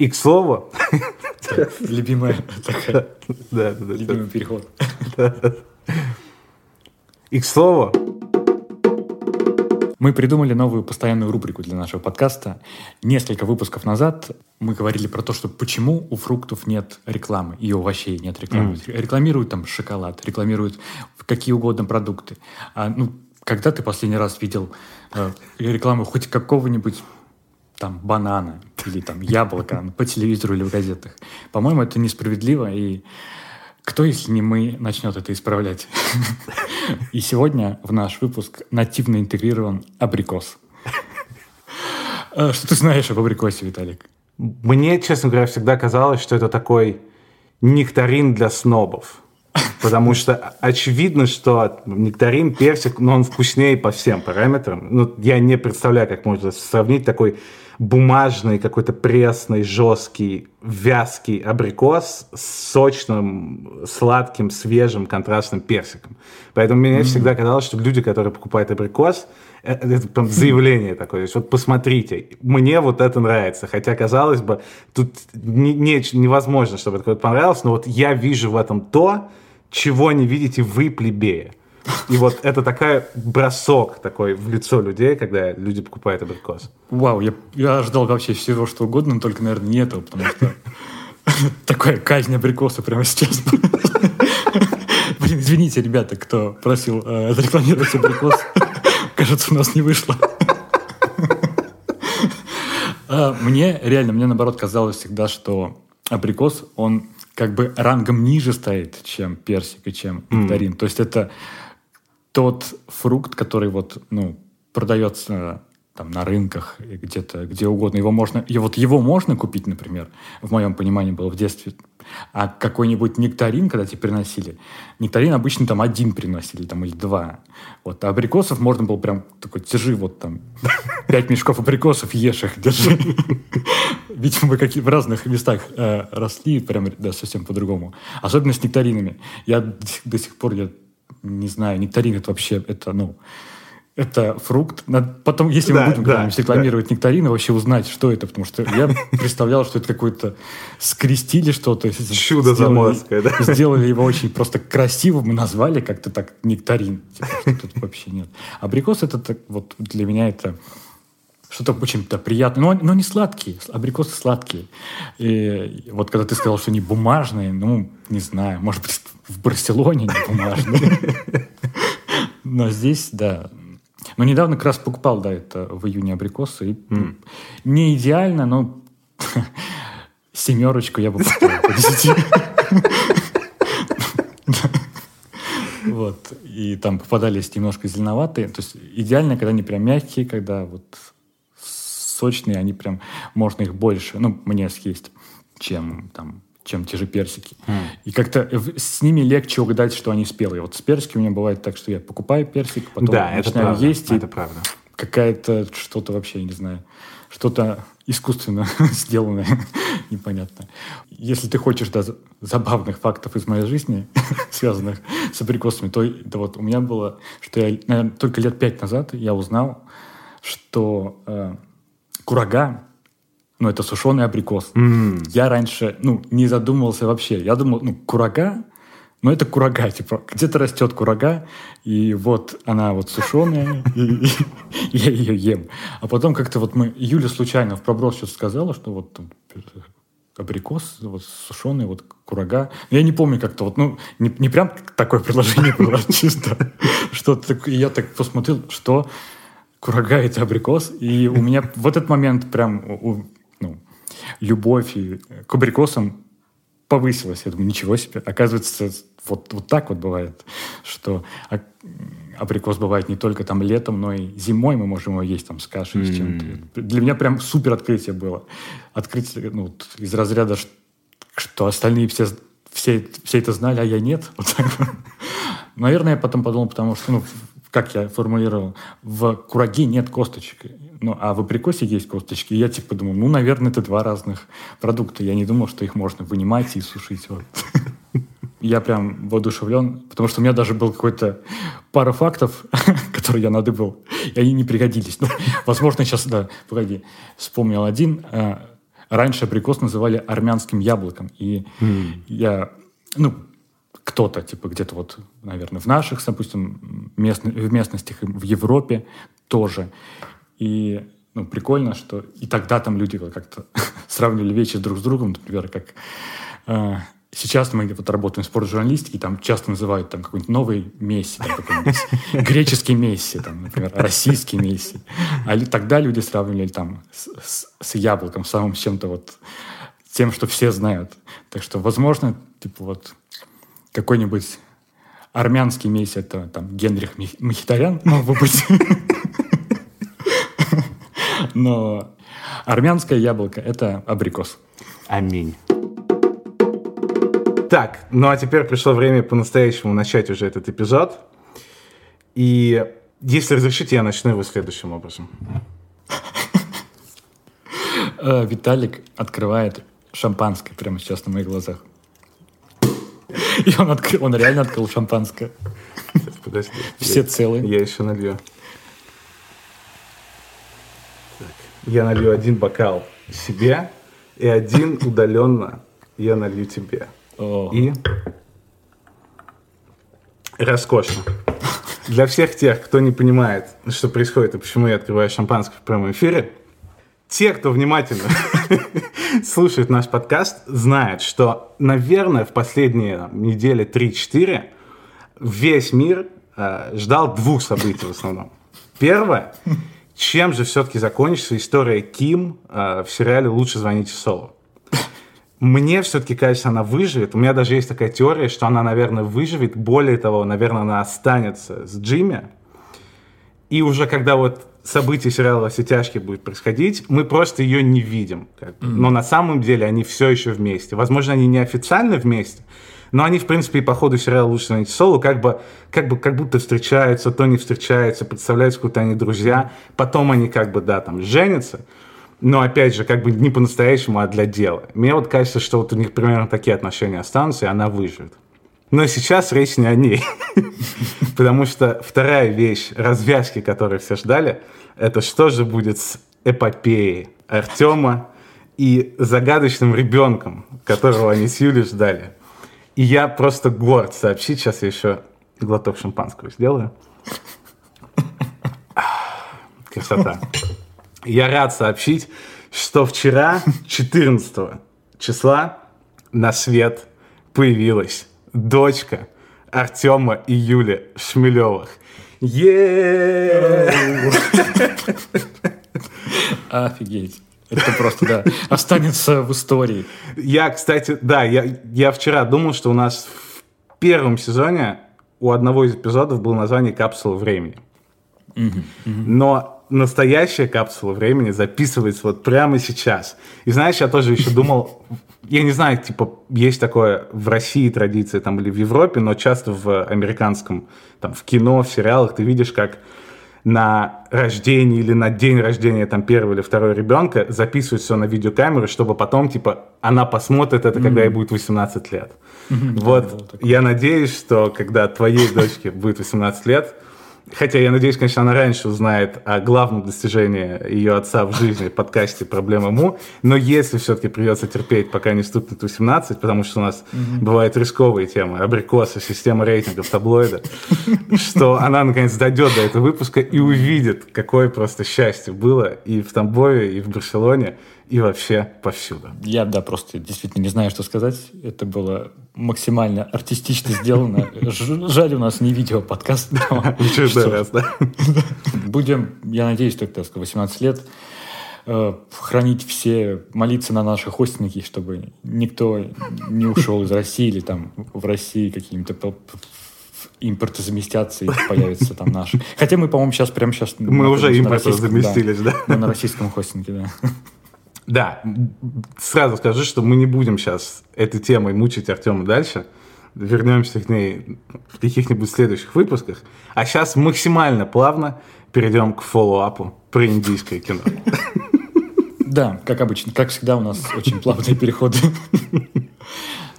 И к слову... Любимая такая. Да, да, да. Любимый переход. И к слову... Мы придумали новую постоянную рубрику для нашего подкаста. Несколько выпусков назад мы говорили про то, что почему у фруктов нет рекламы и у овощей нет рекламы. Mm. Рекламируют там шоколад, рекламируют какие угодно продукты. А, ну, когда ты последний раз видел э, рекламу хоть какого-нибудь там банана или там яблока по телевизору или в газетах? По-моему, это несправедливо, и кто, если не мы, начнет это исправлять? И сегодня в наш выпуск нативно интегрирован абрикос. А что ты знаешь об абрикосе, Виталик? Мне, честно говоря, всегда казалось, что это такой нектарин для снобов. Потому что очевидно, что нектарин, персик, но он вкуснее по всем параметрам. Ну, я не представляю, как можно сравнить такой бумажный, какой-то пресный, жесткий, вязкий абрикос с сочным, сладким, свежим, контрастным персиком. Поэтому мне mm-hmm. всегда казалось, что люди, которые покупают абрикос, э, это прям заявление такое. То есть вот посмотрите, мне вот это нравится. Хотя, казалось бы, тут не, не, невозможно, чтобы это понравилось, но вот я вижу в этом то, чего не видите вы, плебея. И вот это такой бросок такой в лицо людей, когда люди покупают абрикос. Вау, я, я ожидал вообще всего, что угодно, но только, наверное, не этого, потому что такая казнь абрикоса прямо сейчас. Блин, извините, ребята, кто просил э, зарекламировать абрикос. Кажется, у нас не вышло. А, мне реально, мне наоборот казалось всегда, что абрикос, он как бы рангом ниже стоит, чем персик и чем нектарин. Mm. То есть это тот фрукт, который вот, ну, продается там на рынках где-то, где угодно, его можно, и вот его можно купить, например, в моем понимании было в детстве, а какой-нибудь нектарин, когда тебе приносили, нектарин обычно там один приносили, там, или два. Вот, а абрикосов можно было прям такой, держи вот там пять мешков абрикосов, ешь их, держи. Видимо, мы в разных местах э, росли, прям да, совсем по-другому. Особенно с нектаринами. Я до сих пор, я не знаю, нектарин это вообще, это, ну, это фрукт. Надо потом, если да, мы будем да, рекламировать да. нектарины, вообще узнать, что это, потому что я представлял, что это какое-то скрестили что-то. Чудо заморское, да? Сделали его очень просто красиво, мы назвали как-то так нектарин. Типа, тут вообще нет. Абрикос это так, вот для меня это что-то очень-то приятное, но, но не сладкие, абрикосы сладкие. И вот когда ты сказал, что они бумажные, ну, не знаю, может быть, в Барселоне не бумажные. Но здесь, да. Но недавно как раз покупал, да, это в июне абрикосы. И, mm. Не идеально, но семерочку я бы поставил по десяти. Вот. И там попадались немножко зеленоватые. То есть идеально, когда они прям мягкие, когда вот сочные, они прям, можно их больше, ну, мне съесть, чем там чем те же персики. Mm. И как-то с ними легче угадать, что они спелые. Вот с персиками у меня бывает так, что я покупаю персик, потом да, начинаю правда, есть, это правда. какая-то что-то вообще, я не знаю, что-то искусственно сделанное, непонятно. Если ты хочешь да, забавных фактов из моей жизни, связанных с абрикосами, то да, вот у меня было, что я, наверное, только лет пять назад я узнал, что э, курага ну, это сушеный абрикос. Mm. Я раньше, ну, не задумывался вообще. Я думал, ну, курага, ну, это курага, типа, где-то растет курага, и вот она вот сушеная, и, я ее ем. А потом как-то вот мы, Юля случайно в проброс что-то сказала, что вот там абрикос, вот сушеный, вот курага. Я не помню как-то вот, ну, не, не прям такое предложение было, чисто. Что-то, я так посмотрел, что курага – это абрикос, и у меня в этот момент прям ну, любовь к абрикосам повысилась. Я думаю, ничего себе. Оказывается, вот, вот так вот бывает, что абрикос бывает не только там летом, но и зимой мы можем его есть там с кашей, mm-hmm. с чем-то. Для меня прям супер открытие было. Открытие ну, из разряда, что остальные все, все, все это знали, а я нет. Вот Наверное, я потом подумал, потому что, ну, как я формулировал, в кураге нет косточек. Ну, а в абрикосе есть косточки. И я типа думал, ну, наверное, это два разных продукта. Я не думал, что их можно вынимать и сушить. Вот. Я прям воодушевлен, потому что у меня даже был какой-то пара фактов, которые я надыбал, и они не пригодились. Ну, возможно, сейчас, да, погоди, вспомнил один. А, раньше абрикос называли армянским яблоком. И mm. я, ну, кто-то, типа, где-то вот, наверное, в наших, допустим, мест, в местностях в Европе тоже. И ну, прикольно, что и тогда там люди как-то сравнивали вещи друг с другом, например, как э, сейчас мы вот работаем в спортжурналистике, там часто называют там какой-нибудь новый Месси, там, какой-нибудь греческий Месси, там, например, российский Месси. А тогда люди сравнивали там с, с, с яблоком, самым чем-то вот тем, что все знают. Так что, возможно, типа вот какой-нибудь армянский Месси, это там Генрих Махитарян мог бы быть. Но армянское яблоко — это абрикос. Аминь. Так, ну а теперь пришло время по-настоящему начать уже этот эпизод. И если разрешите, я начну его следующим образом. Э, Виталик открывает шампанское прямо сейчас на моих глазах. И он, открыл, он реально открыл шампанское. Подожди. Все целые. Я еще налью. Я налью один бокал себе, и один удаленно я налью тебе. О. И роскошно. Для всех тех, кто не понимает, что происходит и почему я открываю шампанское в прямом эфире, те, кто внимательно слушает наш подкаст, знают, что, наверное, в последние недели 3-4 весь мир э, ждал двух событий в основном. Первое, чем же все-таки закончится история Ким э, в сериале «Лучше звоните Солу». Мне все-таки кажется, она выживет. У меня даже есть такая теория, что она, наверное, выживет. Более того, наверное, она останется с Джимми. И уже когда вот события сериала «Все тяжкие» будет происходить, мы просто ее не видим. Как Mm-hmm. Но на самом деле они все еще вместе. Возможно, они не официально вместе, но они, в принципе, и по ходу сериала «Лучше найти Соло» как бы, как бы как будто встречаются, то не встречаются, представляются, какие-то они друзья. Потом они как бы, да, там, женятся. Но, опять же, как бы не по-настоящему, а для дела. Мне вот кажется, что вот у них примерно такие отношения останутся, и она выживет. Но сейчас речь не о ней. Потому что вторая вещь, развязки, которые все ждали, это что же будет с эпопеей Артема и загадочным ребенком, которого они с Юлей ждали. И я просто горд сообщить, сейчас я еще глоток шампанского сделаю. Красота. Я рад сообщить, что вчера, 14 числа, на свет появилась дочка Артема и Юли Шмелевых. Офигеть. Это просто, да, останется в истории. Я, кстати, да, я, я вчера думал, что у нас в первом сезоне у одного из эпизодов было название «Капсула времени». Но настоящая капсула времени записывается вот прямо сейчас. И знаешь, я тоже еще думал, я не знаю, типа, есть такое в России традиция там или в Европе, но часто в американском, там, в кино, в сериалах ты видишь, как на рождение или на день рождения там первого или второго ребенка записывают все на видеокамеру, чтобы потом, типа, она посмотрит это, когда ей будет 18 лет. Вот, я надеюсь, что когда твоей дочке будет 18 лет, Хотя я надеюсь, конечно, она раньше узнает о главном достижении ее отца в жизни, подкасте «Проблема Му». Но если все-таки придется терпеть, пока не стукнет 18, потому что у нас mm-hmm. бывают рисковые темы, абрикосы, система рейтингов, таблоида, что она, наконец, дойдет до этого выпуска и увидит, какое просто счастье было и в Тамбове, и в Барселоне, и вообще повсюду. Я, да, просто действительно не знаю, что сказать. Это было максимально артистично сделано. Жаль, у нас не видео подкаст. раз, да. Будем, я надеюсь, только 18 лет э, хранить все, молиться на наши хостинги, чтобы никто не ушел из России или там в России какими-то импортозаместятся и появятся там наши. Хотя мы, по-моему, сейчас прямо сейчас... Мы уже импортозаместились, да. да. на российском хостинге, да. Да, сразу скажу, что мы не будем сейчас этой темой мучить Артема дальше. Вернемся к ней в каких-нибудь следующих выпусках. А сейчас максимально плавно перейдем к фоллоуапу про индийское кино. Да, как обычно. Как всегда у нас очень плавные переходы.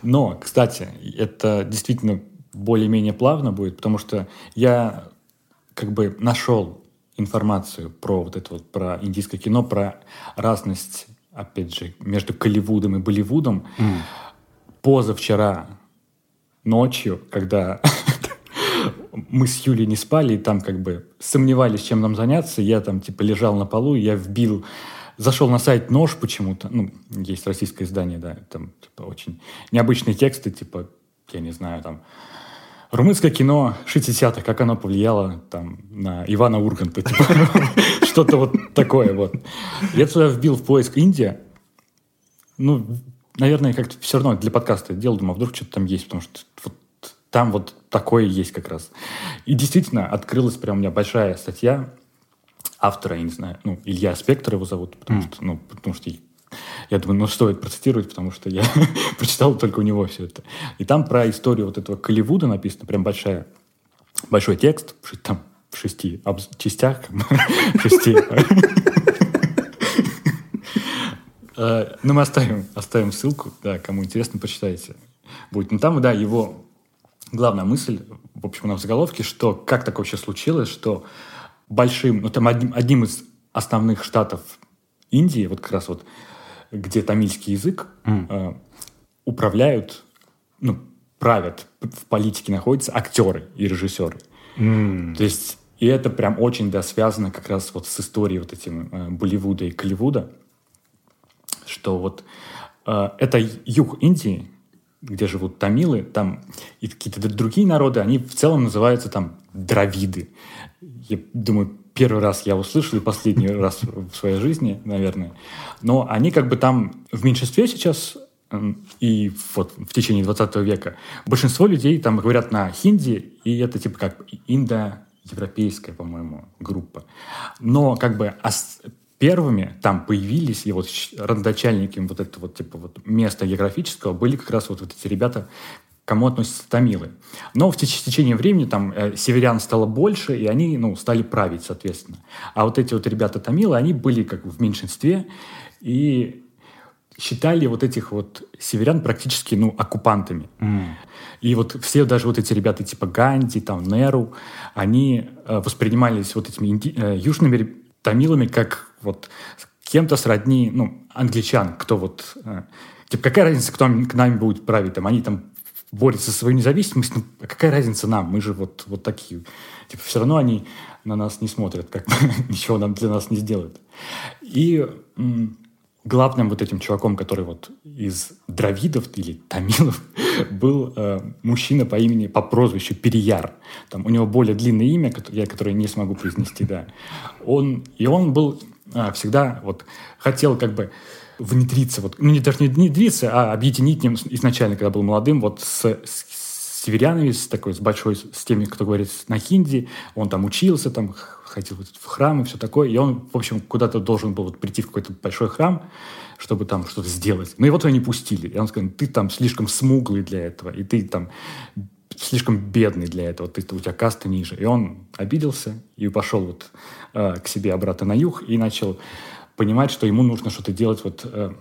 Но, кстати, это действительно более-менее плавно будет, потому что я как бы нашел информацию про вот это вот, про индийское кино, про разность опять же, между Колливудом и Болливудом. Mm. Позавчера ночью, когда мы с Юлей не спали, и там как бы сомневались, чем нам заняться, я там типа лежал на полу, я вбил Зашел на сайт «Нож» почему-то. Ну, есть российское издание, да. Там, типа, очень необычные тексты, типа, я не знаю, там, румынское кино 60-х, как оно повлияло там на Ивана Урганта, типа, что-то вот такое вот. Я туда вбил в поиск Индия. Ну, наверное, как-то все равно для подкаста делал, думаю, а вдруг что-то там есть, потому что вот там вот такое есть как раз. И действительно, открылась прям у меня большая статья автора, я не знаю, ну, Илья Спектр его зовут, потому mm. что, ну, потому что я думаю, ну, стоит процитировать, потому что я прочитал только у него все это. И там про историю вот этого Колливуда написано, прям большая, большой текст, там в шести частях, в шести. Э, ну, мы оставим, оставим ссылку, да, кому интересно, почитайте. Будет. Ну, там, да, его главная мысль, в общем, на в заголовке, что как так вообще случилось, что большим, ну там одним, одним из основных штатов Индии, вот как раз вот, где тамильский язык, mm. э, управляют, ну, правят, в политике находятся актеры и режиссеры. Mm. То есть, и это прям очень, да, связано как раз вот с историей вот этим э, Болливуда и Колливуда, что вот э, это юг Индии, где живут тамилы, там и какие-то другие народы, они в целом называются там дравиды я думаю, первый раз я услышал и последний раз в своей жизни, наверное. Но они как бы там в меньшинстве сейчас эм, и вот в течение 20 века большинство людей там говорят на хинди, и это типа как индо-европейская, по-моему, группа. Но как бы первыми там появились, и вот родоначальниками вот этого вот типа вот места географического были как раз вот, вот эти ребята, кому относятся тамилы. Но в течение времени там э, северян стало больше, и они ну, стали править, соответственно. А вот эти вот ребята тамилы, они были как в меньшинстве, и считали вот этих вот северян практически, ну, оккупантами. Mm. И вот все даже вот эти ребята типа Ганди, там, Неру, они э, воспринимались вот этими инди- э, южными тамилами как вот кем-то сродни, ну, англичан, кто вот... Э, типа, какая разница, кто к нами будет править? Там, они там борется за свою независимость, ну, а какая разница нам? Мы же вот, вот такие. Типа, все равно они на нас не смотрят, как ничего нам для нас не сделают. И м, главным вот этим чуваком, который вот из дравидов или тамилов, был э, мужчина по имени, по прозвищу Перияр. Там у него более длинное имя, я которое не смогу произнести, да. Он, и он был а, всегда вот хотел как бы внедриться, вот, ну, не даже не внедриться, а объединить ним изначально, когда был молодым, вот с, с северянами, с такой, с большой, с теми, кто говорит на хинди, он там учился, там ходил в храм и все такое, и он, в общем, куда-то должен был вот прийти в какой-то большой храм, чтобы там что-то сделать. Но его туда не пустили. И он сказал, ты там слишком смуглый для этого, и ты там слишком бедный для этого, ты, у тебя каста ниже. И он обиделся и пошел вот э, к себе обратно на юг и начал понимать, что ему нужно что-то делать, вот, э,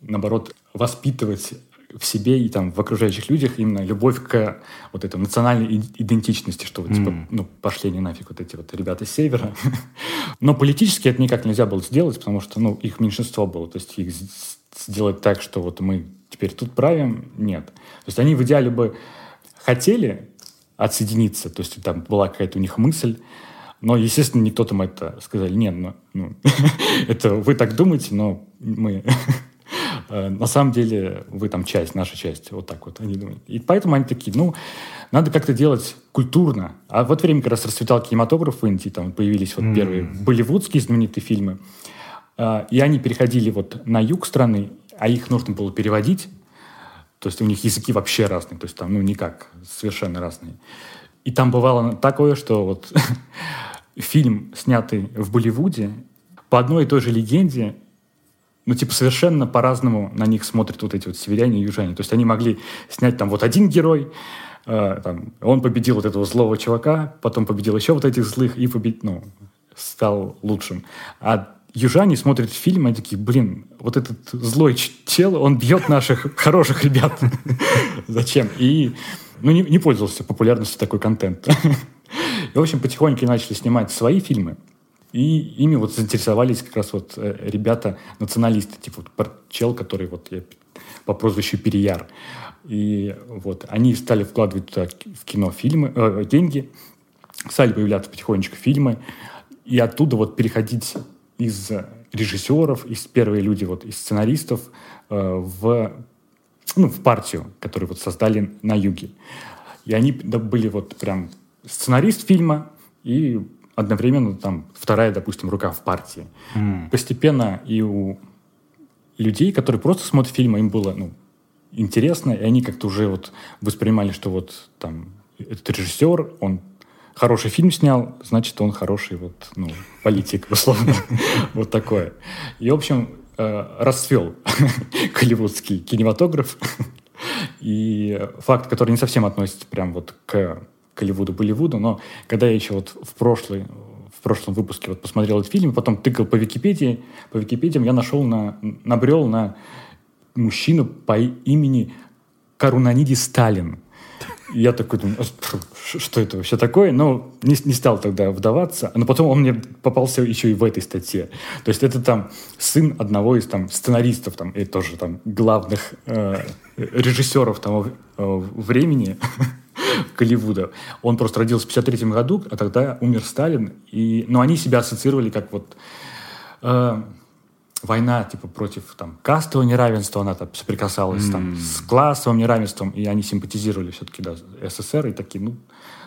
наоборот, воспитывать в себе и там в окружающих людях именно любовь к вот этой национальной идентичности, что вот, mm. типа, ну, пошли не нафиг вот эти вот ребята с севера. Но политически это никак нельзя было сделать, потому что, ну, их меньшинство было. То есть их сделать так, что вот мы теперь тут правим, нет. То есть они в идеале бы хотели отсоединиться, то есть там была какая-то у них мысль, но, естественно, никто там это сказали, нет, ну, ну это вы так думаете, но мы... Э, на самом деле вы там часть, наша часть. Вот так вот они думают. И поэтому они такие, ну, надо как-то делать культурно. А в это время как раз расцветал кинематограф в Индии, там появились вот mm. первые болливудские знаменитые фильмы. Э, и они переходили вот на юг страны, а их нужно было переводить. То есть у них языки вообще разные, то есть там, ну, никак, совершенно разные. И там бывало такое, что вот фильм, снятый в Болливуде, по одной и той же легенде, ну, типа, совершенно по-разному на них смотрят вот эти вот северяне и южане. То есть они могли снять там вот один герой, э, там, он победил вот этого злого чувака, потом победил еще вот этих злых и победил, ну, стал лучшим. А южане смотрят фильм, они такие, блин, вот этот злой чел, он бьет наших хороших ребят. Зачем? И ну, не, не пользовался популярностью такой контент. И, в общем, потихоньку начали снимать свои фильмы. И ими вот заинтересовались как раз вот э, ребята-националисты, типа вот чел, который вот я, по прозвищу Перияр. И вот они стали вкладывать туда в кино фильмы, э, деньги, стали появляться потихонечку фильмы, и оттуда вот переходить из режиссеров, из первые люди, вот из сценаристов э, в, ну, в партию, которую вот создали на юге. И они были вот прям сценарист фильма и одновременно там вторая, допустим, рука в партии. Mm. Постепенно и у людей, которые просто смотрят фильмы, им было ну, интересно, и они как-то уже вот воспринимали, что вот там этот режиссер, он хороший фильм снял, значит, он хороший вот, ну, политик, условно. Вот такое. И, в общем, э, расцвел голливудский кинематограф. И факт, который не совсем относится прям вот к Голливуду, Болливуду, но когда я еще вот в прошлый в прошлом выпуске вот посмотрел этот фильм, потом тыкал по Википедии, по Википедиям я нашел на, набрел на мужчину по имени Карунаниди Сталин. Я такой думаю, что это вообще такое? Но не, не стал тогда вдаваться. Но потом он мне попался еще и в этой статье. То есть это там сын одного из там сценаристов там, и тоже там главных э, режиссеров того э, времени Голливуда. Он просто родился в 53 году, а тогда умер Сталин. И, но они себя ассоциировали как вот... Э, война типа против там кастового неравенства, она там соприкасалась mm. там с классовым неравенством, и они симпатизировали все-таки да, СССР и такие, ну,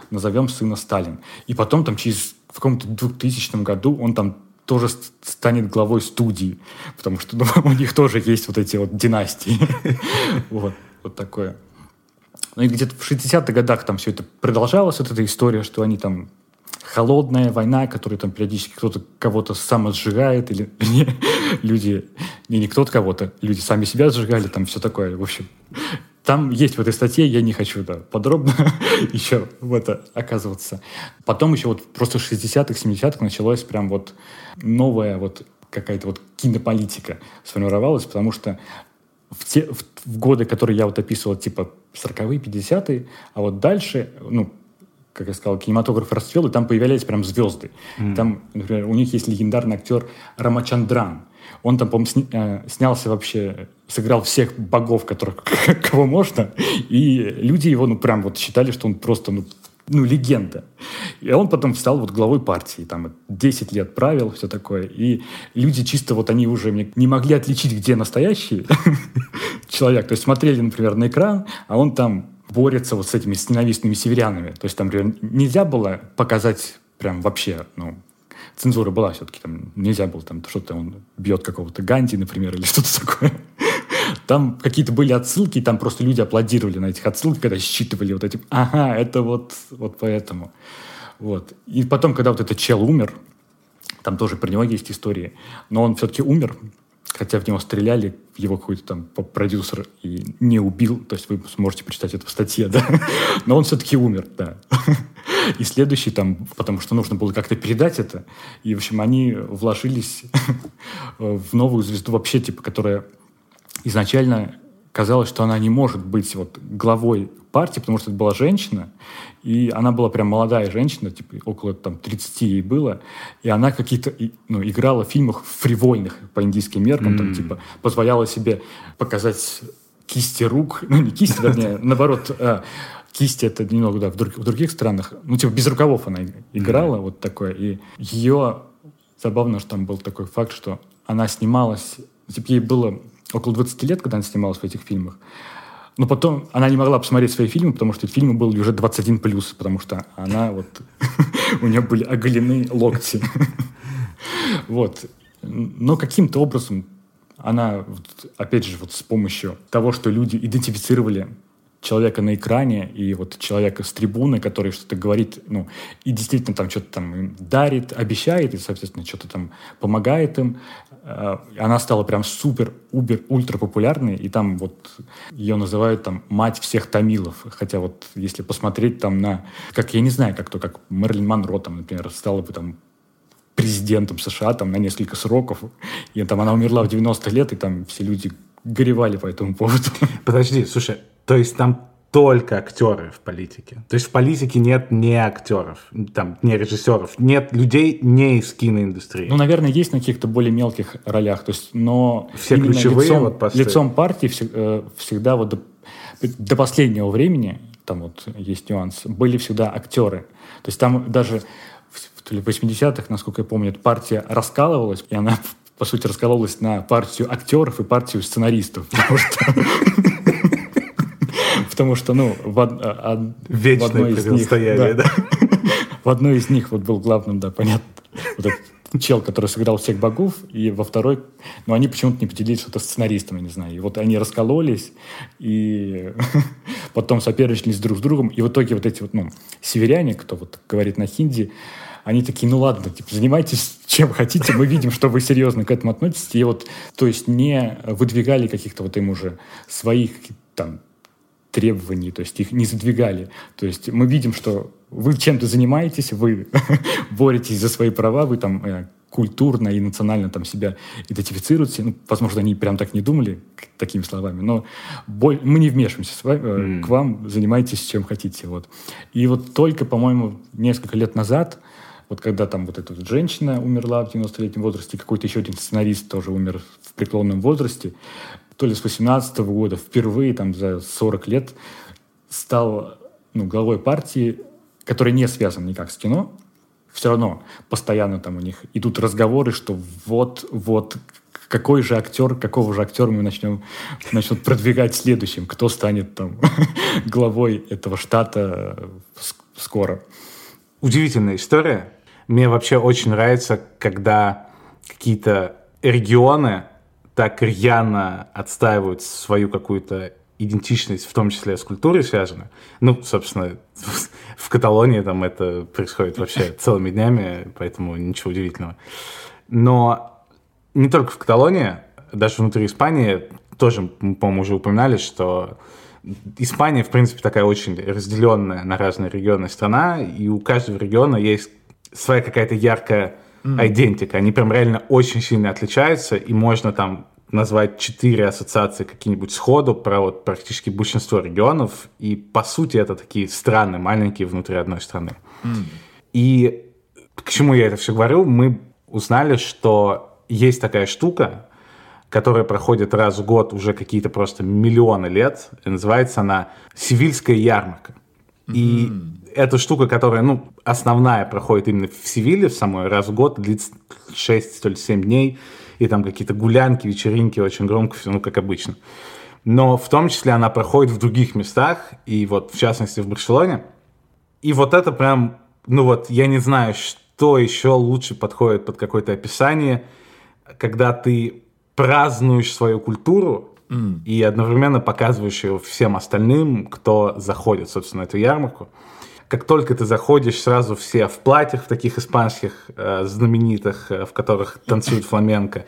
назовем сына Сталин. И потом там через в каком-то 2000 году он там тоже станет главой студии, потому что ну, у них тоже есть вот эти вот династии. вот, вот такое. Ну и где-то в 60-х годах там все это продолжалось, вот эта история, что они там холодная война, которая там периодически кто-то кого-то самосжигает, или люди, не, не кто-то кого-то, люди сами себя сжигали, там все такое. В общем, там есть в этой статье, я не хочу да, подробно еще в это оказываться. Потом еще вот просто в 60-х, 70-х началась прям вот новая вот какая-то вот кинополитика сформировалась, потому что в те в, в годы, которые я вот описывал, типа 40-е, 50-е, а вот дальше, ну, как я сказал, кинематограф расцвел, и там появлялись прям звезды. Mm. Там, например, у них есть легендарный актер Рамачандран. Он там, по-моему, сни, э, снялся вообще, сыграл всех богов, которых, кого можно, и люди его, ну, прям вот считали, что он просто, ну, ну, легенда. И он потом стал вот главой партии, там 10 лет правил, все такое. И люди чисто вот они уже не могли отличить, где настоящий человек. То есть смотрели, например, на экран, а он там борется вот с этими ненавистными северянами. То есть там, например, нельзя было показать прям вообще, ну, цензура была все-таки, там нельзя было там что-то, он бьет какого-то Ганди, например, или что-то такое. Там какие-то были отсылки, и там просто люди аплодировали на этих отсылках, когда считывали вот эти, ага, это вот, вот поэтому. Вот. И потом, когда вот этот чел умер, там тоже про него есть истории, но он все-таки умер, хотя в него стреляли, его какой-то там продюсер и не убил, то есть вы сможете прочитать это в статье, да, но он все-таки умер, да. И следующий там, потому что нужно было как-то передать это, и, в общем, они вложились в новую звезду вообще, типа, которая изначально казалось, что она не может быть вот главой партии, потому что это была женщина, и она была прям молодая женщина, типа около там 30 ей было, и она какие-то ну, играла в фильмах фривольных по индийским меркам, mm. там типа позволяла себе показать кисти рук, ну не кисти, вернее, наоборот, а, кисти это немного, да, в, друг, в других странах, ну типа без рукавов она играла, mm. вот такое, и ее забавно, что там был такой факт, что она снималась, типа ей было около 20 лет, когда она снималась в этих фильмах. Но потом она не могла посмотреть свои фильмы, потому что фильмы были уже 21 плюс, потому что она вот у нее были оголены локти. Вот. Но каким-то образом она, опять же, вот с помощью того, что люди идентифицировали человека на экране и вот человека с трибуны, который что-то говорит, ну, и действительно там что-то там дарит, обещает, и, соответственно, что-то там помогает им. Э, она стала прям супер, убер, ультра популярной, и там вот ее называют там мать всех тамилов. Хотя вот если посмотреть там на, как я не знаю, как то, как Мерлин Монро там, например, стала бы там президентом США там на несколько сроков, и там она умерла в 90 лет, и там все люди горевали по этому поводу. Подожди, слушай, то есть там только актеры в политике. То есть в политике нет не актеров, там, не режиссеров, нет людей не из киноиндустрии. Ну, наверное, есть на каких-то более мелких ролях, то есть, но все ключевые лицом, вот посты. лицом партии э, всегда вот до, до последнего времени, там вот есть нюанс, были всегда актеры. То есть там даже в 80-х, насколько я помню, партия раскалывалась, и она, по сути, раскололась на партию актеров и партию сценаристов. Потому что потому что, ну, в, од, а, од, Вечное в одной из них... Да, да? В одной из них вот был главным, да, понятно, вот этот чел, который сыграл всех богов, и во второй, ну, они почему-то не поделились что-то сценаристом, я не знаю. И вот они раскололись, и потом соперничались друг с другом, и в итоге вот эти вот, ну, северяне, кто вот говорит на хинди, они такие, ну ладно, типа, занимайтесь чем хотите, мы видим, что вы серьезно к этому относитесь. И вот, то есть не выдвигали каких-то вот им уже своих там требований, то есть их не задвигали. То есть мы видим, что вы чем-то занимаетесь, вы боретесь за свои права, вы там э, культурно и национально там себя идентифицируете. Ну, возможно, они прям так не думали такими словами, но боль... мы не вмешиваемся с вами, mm. к вам, занимайтесь чем хотите. Вот. И вот только, по-моему, несколько лет назад, вот когда там вот эта вот женщина умерла в 90-летнем возрасте, какой-то еще один сценарист тоже умер в преклонном возрасте, то ли с 18 -го года, впервые там за 40 лет стал ну, главой партии, которая не связана никак с кино, все равно постоянно там у них идут разговоры, что вот, вот, какой же актер, какого же актера мы начнем, начнем продвигать следующим, кто станет там главой этого штата скоро. Удивительная история. Мне вообще очень нравится, когда какие-то регионы так рьяно отстаивают свою какую-то идентичность, в том числе с культурой связана. Ну, собственно, в Каталонии там это происходит вообще целыми днями, поэтому ничего удивительного. Но не только в Каталонии, даже внутри Испании, тоже, мы, по-моему, уже упоминали, что Испания, в принципе, такая очень разделенная на разные регионы страна, и у каждого региона есть своя какая-то яркая идентика. Они прям реально очень сильно отличаются, и можно там назвать четыре ассоциации какие-нибудь сходу про вот практически большинство регионов, и по сути это такие страны маленькие внутри одной страны. Mm. И к чему я это все говорю? Мы узнали, что есть такая штука, которая проходит раз в год уже какие-то просто миллионы лет, и называется она Сивильская ярмарка. Mm-hmm. И эта штука, которая, ну, основная, проходит именно в Севиле в самой раз в год, длится 6, то ли 7 дней, и там какие-то гулянки, вечеринки, очень громко все, ну, как обычно. Но в том числе она проходит в других местах, и вот в частности в Барселоне. И вот это прям, ну вот, я не знаю, что еще лучше подходит под какое-то описание, когда ты празднуешь свою культуру, mm. и одновременно показываешь ее всем остальным, кто заходит, собственно, на эту ярмарку как только ты заходишь, сразу все в платьях в таких испанских э, знаменитых, э, в которых танцуют фламенко,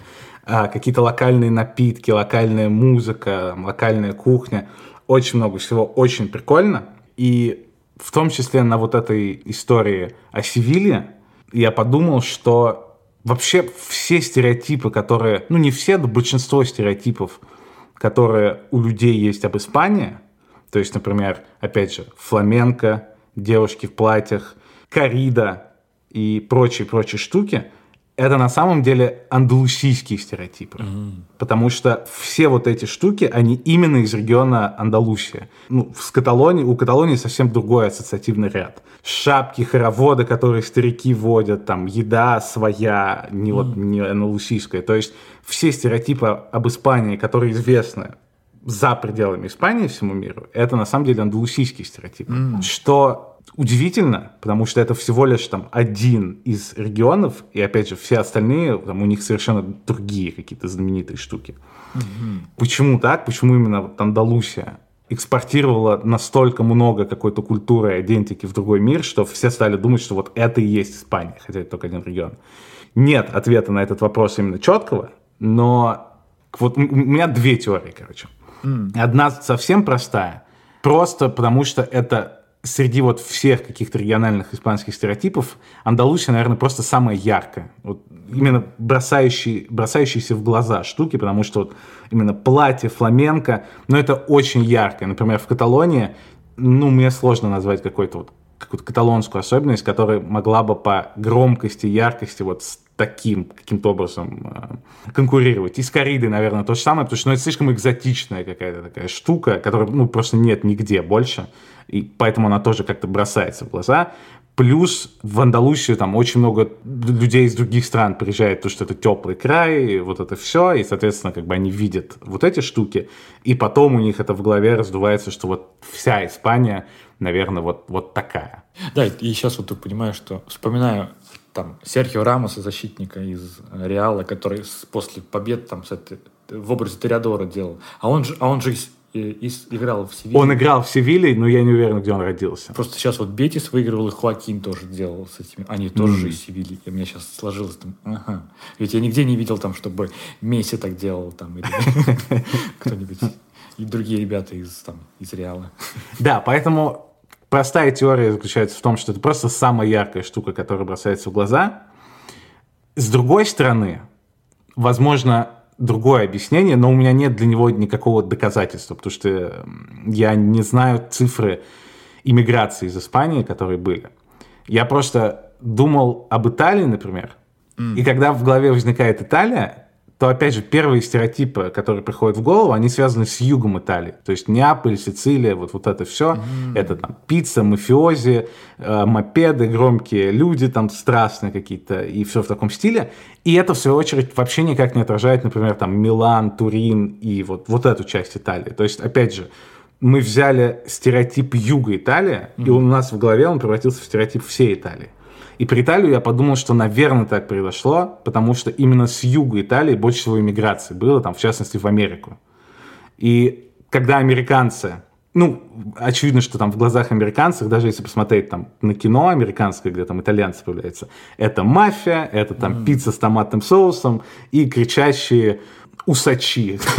э, какие-то локальные напитки, локальная музыка, локальная кухня, очень много всего, очень прикольно. И в том числе на вот этой истории о Севилье я подумал, что вообще все стереотипы, которые, ну не все, но большинство стереотипов, которые у людей есть об Испании, то есть, например, опять же, фламенко, девушки в платьях, корида и прочие-прочие штуки, это на самом деле андалусийские стереотипы. Mm. Потому что все вот эти штуки, они именно из региона Андалусия. Ну, с Каталонии, у Каталонии совсем другой ассоциативный ряд. Шапки, хороводы, которые старики водят, там, еда своя, не, mm. вот, не андалусийская. То есть все стереотипы об Испании, которые известны за пределами Испании всему миру, это на самом деле андалусийский стереотип. Mm. Что удивительно, потому что это всего лишь там один из регионов, и опять же все остальные, там, у них совершенно другие какие-то знаменитые штуки. Mm-hmm. Почему так? Почему именно вот Андалусия экспортировала настолько много какой-то культуры и идентики в другой мир, что все стали думать, что вот это и есть Испания, хотя это только один регион. Нет ответа на этот вопрос именно четкого, но вот у меня две теории, короче. Mm. Одна совсем простая. Просто потому что это среди вот всех каких-то региональных испанских стереотипов Андалусия, наверное, просто самая яркая. Вот именно бросающий, бросающиеся в глаза штуки, потому что вот именно платье, фламенко, но это очень яркое. Например, в Каталонии, ну, мне сложно назвать какой-то вот какую-то каталонскую особенность, которая могла бы по громкости, яркости вот с таким каким-то образом э, конкурировать. И с корридой, наверное, то же самое, потому что ну, это слишком экзотичная какая-то такая штука, которой ну, просто нет нигде больше, и поэтому она тоже как-то бросается в глаза. Плюс в Андалусию там очень много людей из других стран приезжает, потому что это теплый край, и вот это все, и, соответственно, как бы они видят вот эти штуки, и потом у них это в голове раздувается, что вот вся Испания, наверное, вот, вот такая. Да, и сейчас вот ты понимаешь, что вспоминаю там Серхио Рамоса, защитника из Реала, который после побед там с этой, в образе Ториадора делал. А он же, а он же из, играл в Севиле. Он играл в Севиле, но я не уверен, где он родился. Просто сейчас вот Бетис выигрывал, и Хуакин тоже делал с этими. Они тоже mm. же из Севили. И у меня сейчас сложилось там, ага. Ведь я нигде не видел там, чтобы Месси так делал там, или кто-нибудь. И другие ребята из, там, из Реала. Да, поэтому простая теория заключается в том, что это просто самая яркая штука, которая бросается в глаза. С другой стороны, возможно, другое объяснение, но у меня нет для него никакого доказательства, потому что я не знаю цифры иммиграции из Испании, которые были. Я просто думал об Италии, например, mm. и когда в голове возникает Италия, то, опять же, первые стереотипы, которые приходят в голову, они связаны с югом Италии. То есть Неаполь, Сицилия, вот, вот это все. Mm. Это там пицца, мафиози, э, мопеды, громкие люди там страстные какие-то, и все в таком стиле. И это, в свою очередь, вообще никак не отражает, например, там Милан, Турин и вот, вот эту часть Италии. То есть, опять же, мы взяли стереотип юга Италии, mm. и у нас в голове он превратился в стереотип всей Италии. И про Италию я подумал, что, наверное, так произошло, потому что именно с юга Италии больше всего иммиграции было, там, в частности, в Америку. И когда американцы, ну, очевидно, что там в глазах американцев, даже если посмотреть там на кино американское, где там итальянцы появляются, это мафия, это там mm. пицца с томатным соусом и кричащие усачи.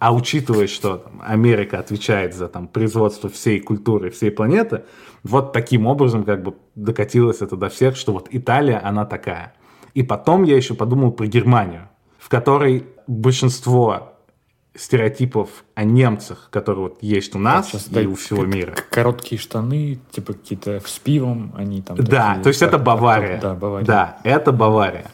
А учитывая, что Америка отвечает за там, производство всей культуры, всей планеты, вот таким образом как бы докатилось это до всех, что вот Италия, она такая. И потом я еще подумал про Германию, в которой большинство стереотипов о немцах, которые вот есть у нас Сейчас, и у всего мира. Короткие штаны, типа какие-то с пивом, они там. Да, такие, то есть это Бавария. Да, Бавария. Да, это Бавария.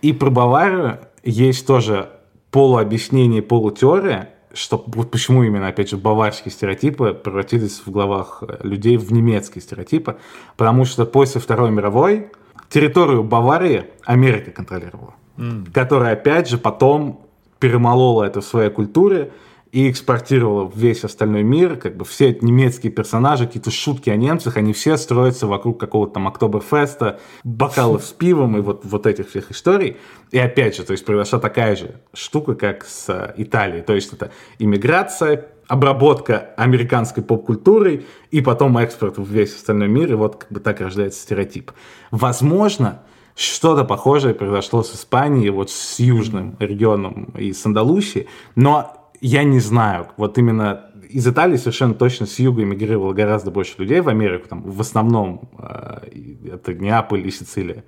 И про Баварию есть тоже полуобъяснение, полутеория, что вот почему именно, опять же, баварские стереотипы превратились в головах людей в немецкие стереотипы, потому что после Второй мировой территорию Баварии Америка контролировала, mm. которая, опять же, потом перемолола это в своей культуре, и экспортировала в весь остальной мир. Как бы все немецкие персонажи, какие-то шутки о немцах, они все строятся вокруг какого-то там Октоберфеста, бокалов с пивом и вот, вот этих всех историй. И опять же, то есть произошла такая же штука, как с э, Италией. То есть это иммиграция, обработка американской поп-культурой и потом экспорт в весь остальной мир. И вот как бы так рождается стереотип. Возможно, что-то похожее произошло с Испанией, вот с южным регионом и с Андалусией, но я не знаю, вот именно из Италии совершенно точно с юга эмигрировало гораздо больше людей в Америку, там, в основном э, это Неаполь и Сицилия.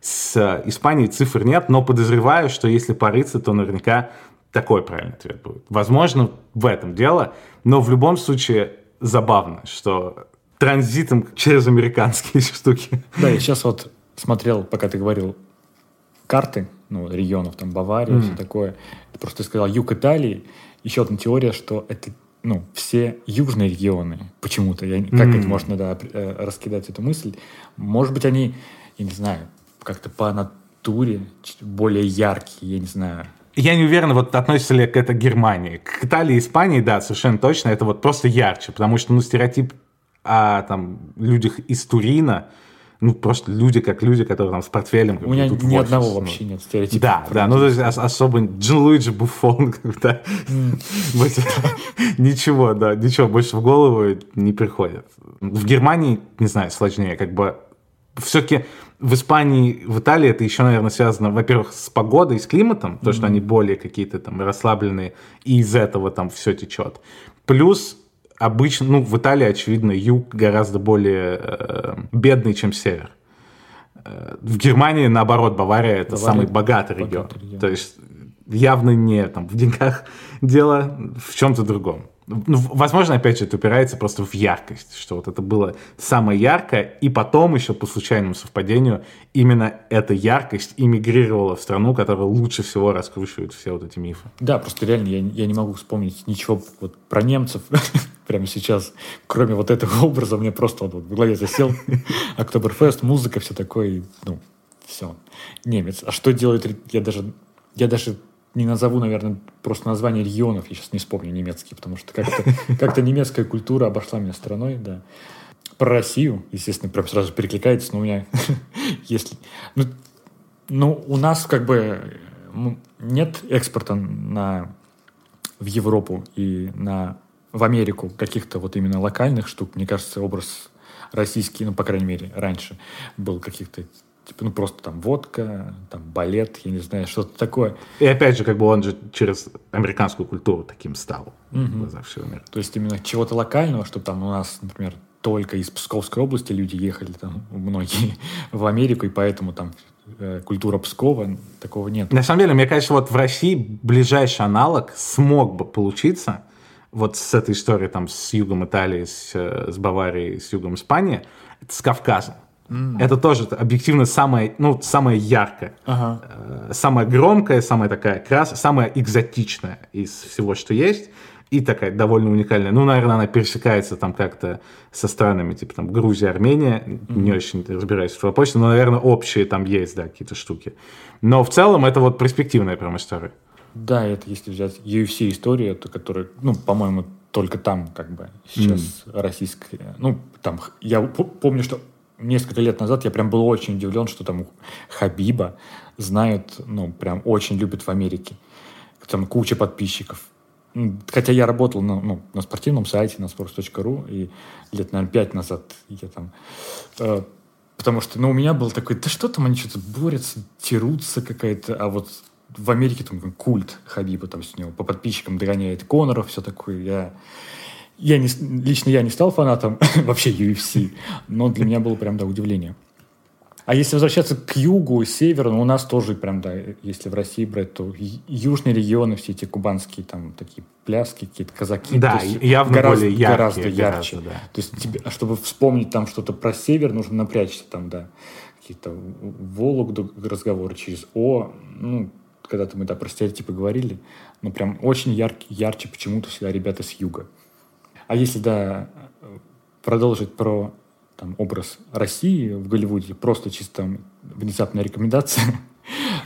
С Испанией цифр нет, но подозреваю, что если порыться, то наверняка такой правильный ответ будет. Возможно, в этом дело, но в любом случае забавно, что транзитом через американские штуки. Да, я сейчас вот смотрел, пока ты говорил, карты ну, регионов, там Бавария, mm. все такое. Ты просто сказал юг Италии, еще одна теория, что это ну, все южные регионы почему-то. Я, как mm. это можно да, э, раскидать эту мысль? Может быть, они, я не знаю, как-то по натуре более яркие, я не знаю. Я не уверен, вот относится ли это к Германии. К Италии и Испании, да, совершенно точно, это вот просто ярче, потому что, ну, стереотип о там, людях из Турина, ну, просто люди как люди, которые там с портфелем. У меня ни одного вообще нет стереотипа. Да, да, ну, то есть особо Джин Луиджи Буфон, да. Ничего, да, ничего больше в голову не приходит. В Германии, не знаю, сложнее, как бы все-таки в Испании, в Италии это еще, наверное, связано, во-первых, с погодой, с климатом, то, что они более какие-то там расслабленные, и из этого там все течет. Плюс обычно, ну, в Италии, очевидно, юг гораздо более э, бедный, чем север. Э, в Германии, наоборот, Бавария это Бавария самый богатый регион. богатый регион. То есть явно не там, в деньгах дело, в чем-то другом. Ну, возможно, опять же, это упирается просто в яркость, что вот это было самое яркое, и потом еще по случайному совпадению именно эта яркость эмигрировала в страну, которая лучше всего раскручивает все вот эти мифы. Да, просто реально я, я не могу вспомнить ничего вот про немцев прямо сейчас, кроме вот этого образа, мне просто вот в голове засел Октоберфест, музыка, все такое, ну, все. Немец. А что делает, я даже, я даже не назову, наверное, просто название регионов, я сейчас не вспомню немецкий, потому что как-то как немецкая культура обошла меня стороной, да. Про Россию, естественно, прям сразу перекликается, но у меня, если... Ну, ну, у нас как бы нет экспорта на, в Европу и на, в Америку каких-то вот именно локальных штук. Мне кажется, образ российский, ну, по крайней мере, раньше был каких-то Типа, ну, просто там водка, там балет, я не знаю, что-то такое. И опять же, как бы он же через американскую культуру таким стал угу. в глазах всего мира. То есть именно чего-то локального, чтобы там у нас, например, только из Псковской области люди ехали там многие в Америку, и поэтому там э, культура Пскова, такого нет. На самом деле, мне кажется, вот в России ближайший аналог смог бы получиться вот с этой историей там с югом Италии, с, э, с Баварией, с югом Испании, это с Кавказа. Mm. Это тоже объективно самое, ну, самое яркое, ага. э, самое громкое, самая такая крас, самая экзотичная из всего, что есть, и такая довольно уникальная. Ну, наверное, она пересекается там как-то со странами, типа там Грузия, Армения, mm-hmm. не очень разбираюсь в вопросе, но, наверное, общие там есть, да, какие-то штуки. Но в целом это вот перспективная прям история. Да, это если взять UFC историю, то которая, ну, по-моему, только там как бы сейчас mm. российская, ну, там, я помню, что несколько лет назад я прям был очень удивлен, что там Хабиба знают, ну, прям очень любят в Америке. Там куча подписчиков. Хотя я работал на, ну, на спортивном сайте, на sports.ru, и лет, наверное, пять назад я там... Э, потому что, ну, у меня был такой, да что там, они что-то борются, терутся какая-то, а вот в Америке там культ Хабиба, там с него по подписчикам догоняет Коноров, все такое. Я я не, лично я не стал фанатом вообще UFC, но для меня было прям, да, удивление. А если возвращаться к югу северу, ну, у нас тоже прям, да, если в России брать, то южные регионы, все эти кубанские там такие пляски, какие-то казаки. Да, явно гораздо, более яркие. Гораздо ярче. Гораздо, да. То есть тебе, чтобы вспомнить там что-то про север, нужно напрячься там, да, какие-то Вологду разговоры через О, ну, когда-то мы, да, про стереотипы говорили, но прям очень яркий, ярче почему-то всегда ребята с юга. А если, да, продолжить про там, образ России в Голливуде, просто чисто внезапная рекомендация.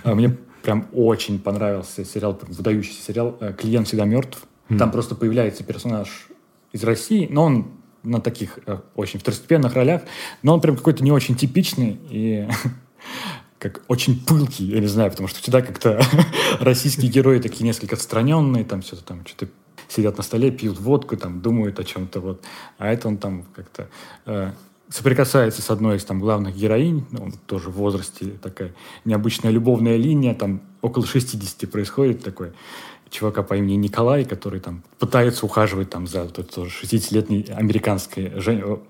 А, мне прям очень понравился сериал, выдающийся сериал э, «Клиент всегда мертв». Там просто появляется персонаж из России, но он на таких э, очень второстепенных ролях, но он прям какой-то не очень типичный и как очень пылкий, я не знаю, потому что всегда как-то российские герои такие несколько отстраненные, там что-то там что-то сидят на столе, пьют водку, там, думают о чем-то, вот. А это он там как-то э, соприкасается с одной из там главных героинь, ну, он тоже в возрасте, такая необычная любовная линия, там около 60 происходит такой чувака по имени Николай, который там пытается ухаживать там за вот, тоже 60-летней американской жен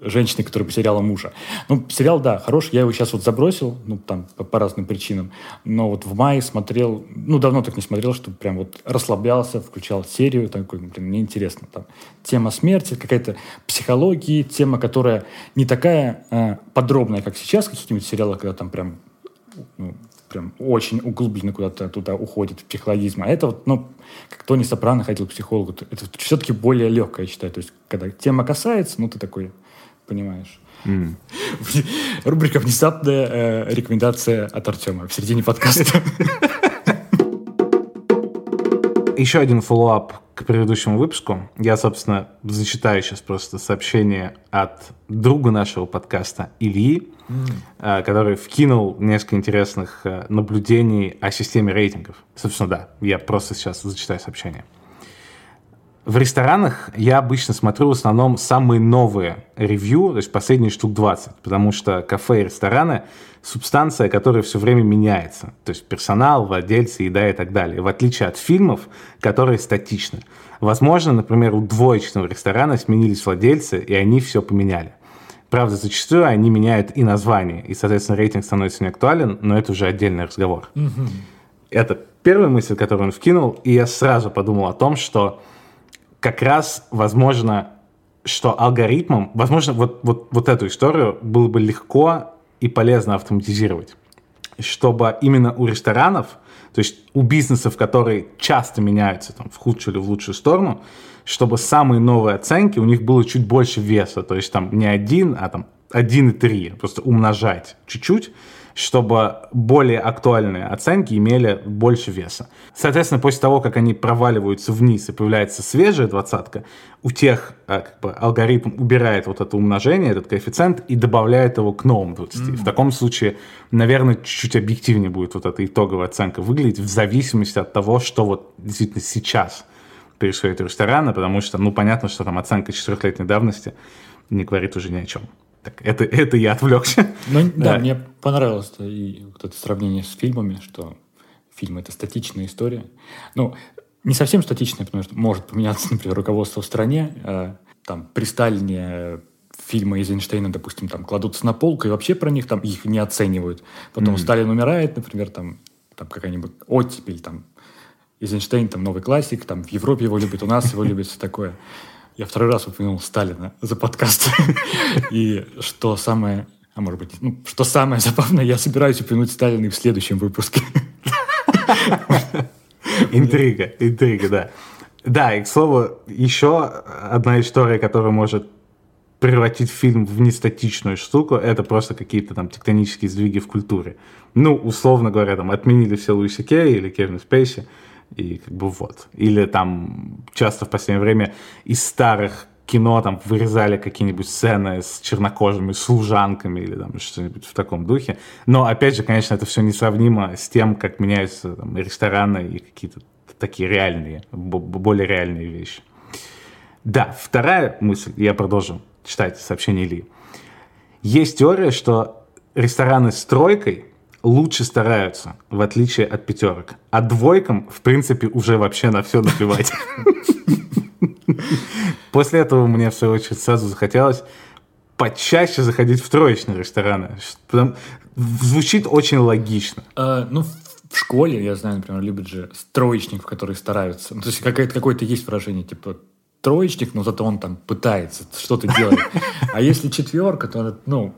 женщины, которая потеряла мужа. Ну, сериал, да, хороший. Я его сейчас вот забросил, ну, там, по, по разным причинам. Но вот в мае смотрел, ну, давно так не смотрел, что прям вот расслаблялся, включал серию, такой, блин, мне интересно. Там тема смерти, какая-то психология, тема, которая не такая э, подробная, как сейчас, какие-нибудь сериалы, когда там прям ну, прям очень углубленно куда-то туда уходит в психологизм. А это вот, ну, как Тони Сопрано ходил к психологу, это все-таки более легкое, я считаю. То есть, когда тема касается, ну, ты такой, понимаешь. Mm. Рубрика «Внезапная э, рекомендация от Артема» в середине подкаста. Еще один follow-up к предыдущему выпуску. Я, собственно, зачитаю сейчас просто сообщение от друга нашего подкаста Ильи, mm. который вкинул несколько интересных э, наблюдений о системе рейтингов. Собственно, да, я просто сейчас зачитаю сообщение. В ресторанах я обычно смотрю в основном самые новые ревью, то есть последние штук 20, потому что кафе и рестораны – субстанция, которая все время меняется. То есть персонал, владельцы, еда и так далее. В отличие от фильмов, которые статичны. Возможно, например, у двоечного ресторана сменились владельцы, и они все поменяли. Правда, зачастую они меняют и название, и, соответственно, рейтинг становится не актуален, но это уже отдельный разговор. Mm-hmm. Это первая мысль, которую он вкинул, и я сразу подумал о том, что как раз, возможно, что алгоритмом, возможно, вот, вот, вот эту историю было бы легко и полезно автоматизировать, чтобы именно у ресторанов, то есть у бизнесов, которые часто меняются там, в худшую или в лучшую сторону, чтобы самые новые оценки у них было чуть больше веса, то есть там не один, а там 1,3, просто умножать чуть-чуть, чтобы более актуальные оценки имели больше веса. Соответственно, после того, как они проваливаются вниз и появляется свежая двадцатка, у тех э, как бы, алгоритм убирает вот это умножение, этот коэффициент, и добавляет его к новым 20. Mm-hmm. В таком случае, наверное, чуть-чуть объективнее будет вот эта итоговая оценка выглядеть в зависимости от того, что вот действительно сейчас происходит в ресторане, потому что, ну, понятно, что там оценка четырехлетней давности не говорит уже ни о чем. Так, это, это я отвлекся. Ну, да, да, мне понравилось -то и вот это сравнение с фильмами, что фильм — это статичная история. Ну, не совсем статичная, потому что может поменяться, например, руководство в стране. А, там при Сталине фильмы Эйзенштейна, допустим, там кладутся на полку, и вообще про них там их не оценивают. Потом mm-hmm. Сталин умирает, например, там, там какая-нибудь оттепель, там Эйзенштейн, там новый классик, там в Европе его любят, у нас его любят, все такое. Я второй раз упомянул Сталина за подкаст. И что самое... А может быть, ну, что самое забавное, я собираюсь упомянуть Сталина и в следующем выпуске. Интрига, интрига, да. Да, и, к слову, еще одна история, которая может превратить фильм в нестатичную штуку, это просто какие-то там тектонические сдвиги в культуре. Ну, условно говоря, там отменили все Луиса Кей или Кевина Спейси, и как бы вот. Или там часто в последнее время из старых кино там вырезали какие-нибудь сцены с чернокожими служанками или там что-нибудь в таком духе. Но, опять же, конечно, это все несравнимо с тем, как меняются там, рестораны и какие-то такие реальные, более реальные вещи. Да, вторая мысль, я продолжу читать сообщение Ильи. Есть теория, что рестораны с тройкой лучше стараются, в отличие от пятерок. А двойкам, в принципе, уже вообще на все наплевать. После этого мне, в свою очередь, сразу захотелось почаще заходить в троечные рестораны. Звучит очень логично. А, ну, в школе, я знаю, например, любят же троечников, которые стараются. Ну, то есть какое-то, какое-то есть выражение, типа, троечник, но зато он там пытается что-то делать. А если четверка, то, ну,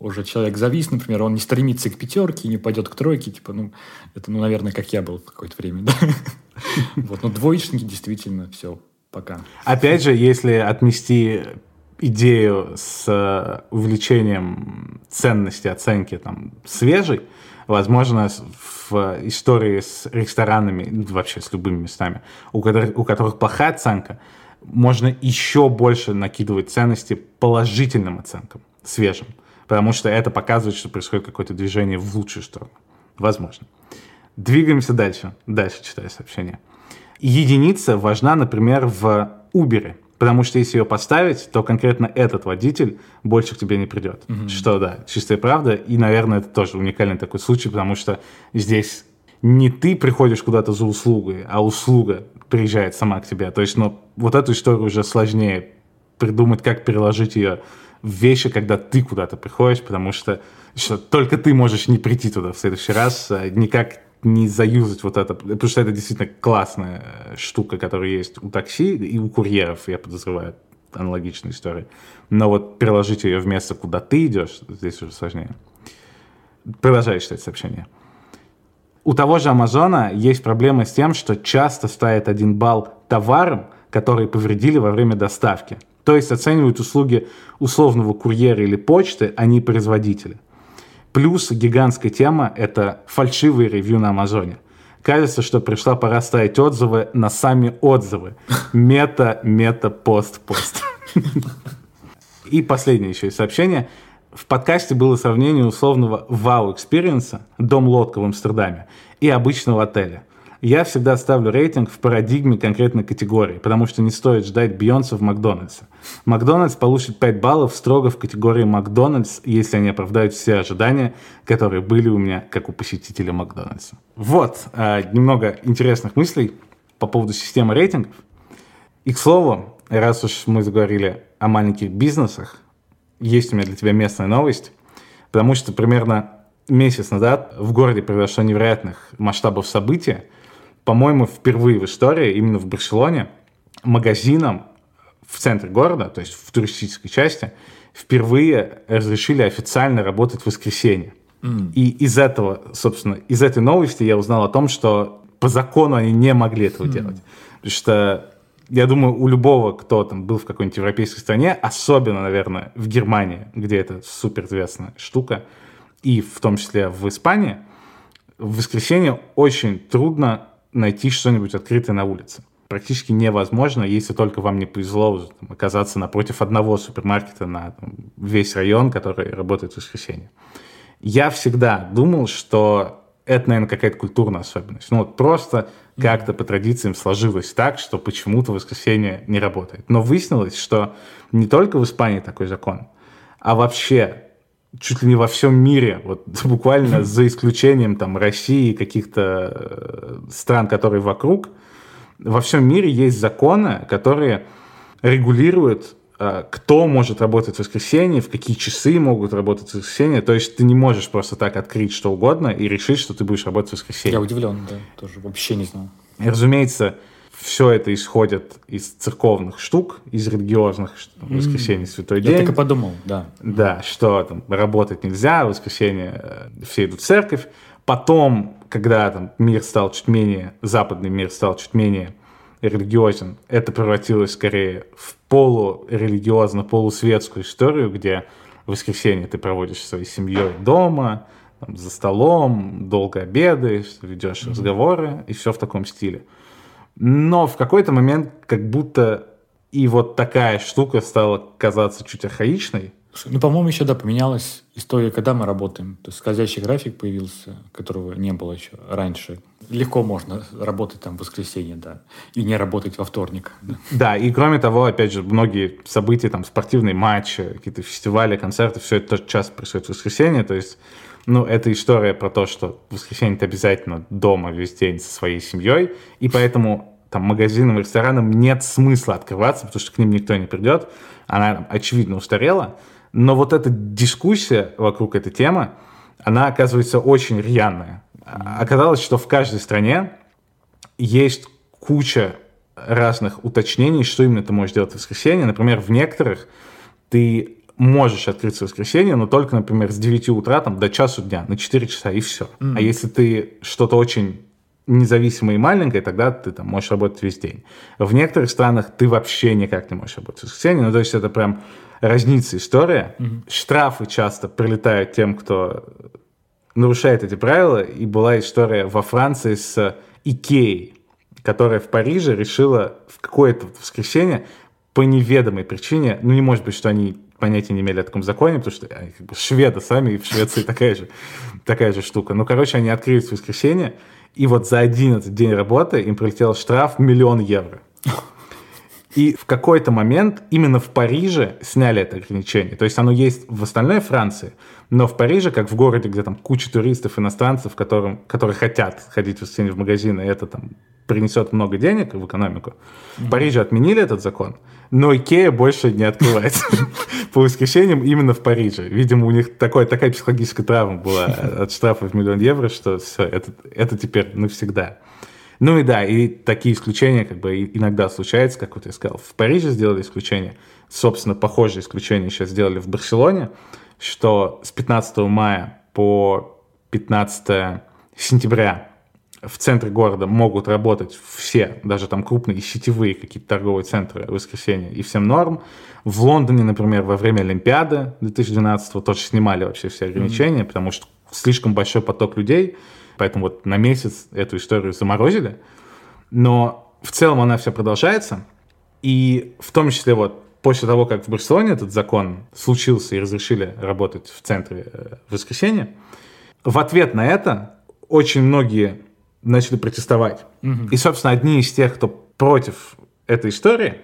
уже человек завис, например, он не стремится к пятерке, не пойдет к тройке, типа, ну, это, ну, наверное, как я был в какое-то время, да. Вот, но двоечники действительно все, пока. Опять же, если отмести идею с э, увеличением ценности оценки там свежей, возможно, в истории с ресторанами, вообще с любыми местами, у которых, у которых плохая оценка, можно еще больше накидывать ценности положительным оценкам, свежим потому что это показывает, что происходит какое-то движение в лучшую сторону. Возможно. Двигаемся дальше. Дальше читаю сообщение. Единица важна, например, в Uber, потому что если ее поставить, то конкретно этот водитель больше к тебе не придет. Mm-hmm. Что, да, чистая правда. И, наверное, это тоже уникальный такой случай, потому что здесь не ты приходишь куда-то за услугой, а услуга приезжает сама к тебе. То есть, ну, вот эту историю уже сложнее придумать, как переложить ее вещи, когда ты куда-то приходишь, потому что, что только ты можешь не прийти туда в следующий раз, а никак не заюзать вот это, потому что это действительно классная э, штука, которая есть у такси и у курьеров, я подозреваю, аналогичная история. Но вот переложить ее в место, куда ты идешь, здесь уже сложнее. Продолжаю читать сообщение. У того же Амазона есть проблема с тем, что часто ставит один балл товарам, которые повредили во время доставки. То есть оценивают услуги условного курьера или почты, а не производителя. Плюс гигантская тема – это фальшивые ревью на Амазоне. Кажется, что пришла пора ставить отзывы на сами отзывы. Мета, мета, пост, пост. И последнее еще сообщение. В подкасте было сравнение условного wow-experience а, дом-лодка в Амстердаме, и обычного отеля. Я всегда ставлю рейтинг в парадигме конкретной категории, потому что не стоит ждать Бейонсе в Макдональдсе. Макдональдс получит 5 баллов строго в категории Макдональдс, если они оправдают все ожидания, которые были у меня, как у посетителя Макдональдса. Вот, э, немного интересных мыслей по поводу системы рейтингов. И, к слову, раз уж мы заговорили о маленьких бизнесах, есть у меня для тебя местная новость, потому что примерно месяц назад в городе произошло невероятных масштабов события. По-моему, впервые в истории, именно в Барселоне, магазинам в центре города, то есть в туристической части, впервые разрешили официально работать в воскресенье. Mm. И из этого, собственно, из этой новости я узнал о том, что по закону они не могли этого mm. делать. Потому что я думаю, у любого, кто там был в какой-нибудь европейской стране, особенно, наверное, в Германии, где это суперизвестная штука, и в том числе в Испании, в воскресенье очень трудно найти что-нибудь открытое на улице. Практически невозможно, если только вам не повезло там, оказаться напротив одного супермаркета на там, весь район, который работает в воскресенье. Я всегда думал, что это, наверное, какая-то культурная особенность. Ну вот просто как-то по традициям сложилось так, что почему-то воскресенье не работает. Но выяснилось, что не только в Испании такой закон, а вообще чуть ли не во всем мире, вот буквально за исключением там России и каких-то э, стран, которые вокруг, во всем мире есть законы, которые регулируют, э, кто может работать в воскресенье, в какие часы могут работать в воскресенье. То есть ты не можешь просто так открыть что угодно и решить, что ты будешь работать в воскресенье. Я удивлен, да, тоже вообще не знал. И, разумеется, все это исходит из церковных штук, из религиозных, там, воскресенье, святой день. Я так и подумал, да. Да, что там работать нельзя, в воскресенье э, все идут в церковь. Потом, когда там мир стал чуть менее, западный мир стал чуть менее религиозен, это превратилось скорее в полурелигиозно, полусветскую историю, где в воскресенье ты проводишь своей семьей дома, там, за столом, долго обедаешь, ведешь mm-hmm. разговоры, и все в таком стиле. Но в какой-то момент как будто и вот такая штука стала казаться чуть архаичной. Ну, по-моему, еще, да, поменялась история, когда мы работаем. То есть скользящий график появился, которого не было еще раньше. Легко можно работать там в воскресенье, да, и не работать во вторник. Да, да и кроме того, опять же, многие события, там, спортивные матчи, какие-то фестивали, концерты, все это часто происходит в воскресенье, то есть ну, это история про то, что в воскресенье ты обязательно дома весь день со своей семьей, и поэтому там магазинам и ресторанам нет смысла открываться, потому что к ним никто не придет. Она, очевидно, устарела. Но вот эта дискуссия вокруг этой темы, она оказывается очень рьяная. Оказалось, что в каждой стране есть куча разных уточнений, что именно ты можешь делать в воскресенье. Например, в некоторых ты можешь открыться в воскресенье, но только, например, с 9 утра там, до часу дня, на 4 часа, и все. Mm-hmm. А если ты что-то очень независимое и маленькое, тогда ты там можешь работать весь день. В некоторых странах ты вообще никак не можешь работать в воскресенье, ну, то есть это прям разница история. Mm-hmm. Штрафы часто прилетают тем, кто нарушает эти правила, и была история во Франции с Икеей, которая в Париже решила в какое-то воскресенье по неведомой причине, ну не может быть, что они понятия не имели о таком законе, потому что как бы шведы сами, и в Швеции такая же, такая же штука. Ну, короче, они открылись в воскресенье, и вот за 11 день работы им прилетел штраф миллион евро. И в какой-то момент именно в Париже сняли это ограничение. То есть оно есть в остальной Франции, но в Париже, как в городе, где там куча туристов, иностранцев, которым, которые хотят ходить в воскресенье в магазины, это там принесет много денег в экономику. В Париже отменили этот закон, но Икея больше не открывается по воскресеньям именно в Париже. Видимо, у них такой, такая психологическая травма была от штрафа в миллион евро, что все, это, это теперь навсегда. Ну и да, и такие исключения как бы иногда случаются, как вот я сказал. В Париже сделали исключение. Собственно, похожее исключение сейчас сделали в Барселоне, что с 15 мая по 15 сентября в центре города могут работать все, даже там крупные сетевые какие-то торговые центры в воскресенье, и всем норм. В Лондоне, например, во время Олимпиады 2012 тоже снимали вообще все ограничения, mm-hmm. потому что слишком большой поток людей, поэтому вот на месяц эту историю заморозили. Но в целом она вся продолжается, и в том числе вот после того, как в Барселоне этот закон случился и разрешили работать в центре э, в воскресенье, в ответ на это очень многие начали протестовать. И, собственно, одни из тех, кто против этой истории,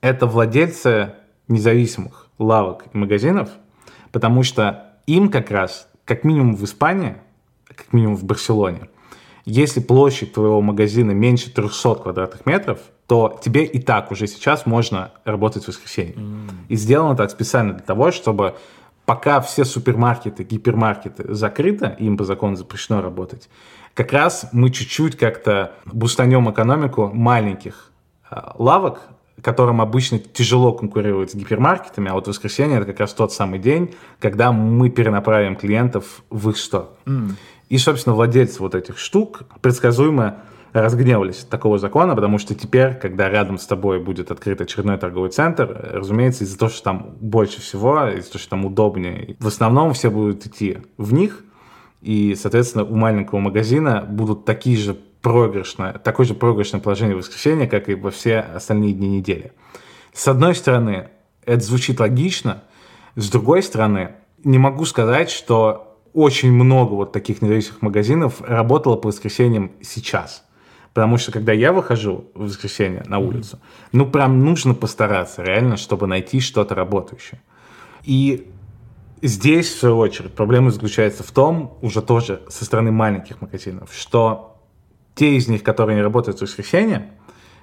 это владельцы независимых лавок и магазинов, потому что им как раз, как минимум в Испании, как минимум в Барселоне, если площадь твоего магазина меньше 300 квадратных метров, то тебе и так уже сейчас можно работать в воскресенье. Mm. И сделано так специально для того, чтобы пока все супермаркеты, гипермаркеты закрыты, им по закону запрещено работать, как раз мы чуть-чуть как-то бустанем экономику маленьких э, лавок, которым обычно тяжело конкурировать с гипермаркетами, а вот воскресенье это как раз тот самый день, когда мы перенаправим клиентов в их сторону. Mm. И, собственно, владельцы вот этих штук предсказуемо разгневались от такого закона, потому что теперь, когда рядом с тобой будет открыт очередной торговый центр, разумеется, из-за того, что там больше всего, из-за того, что там удобнее, в основном все будут идти в них, и, соответственно, у маленького магазина будут такие же проигрышное, такое же проигрышное положение в воскресенье, как и во все остальные дни недели. С одной стороны, это звучит логично, с другой стороны, не могу сказать, что очень много вот таких независимых магазинов работало по воскресеньям сейчас. Потому что когда я выхожу в воскресенье на улицу, ну прям нужно постараться реально, чтобы найти что-то работающее. И здесь, в свою очередь, проблема заключается в том, уже тоже со стороны маленьких магазинов, что те из них, которые не работают в воскресенье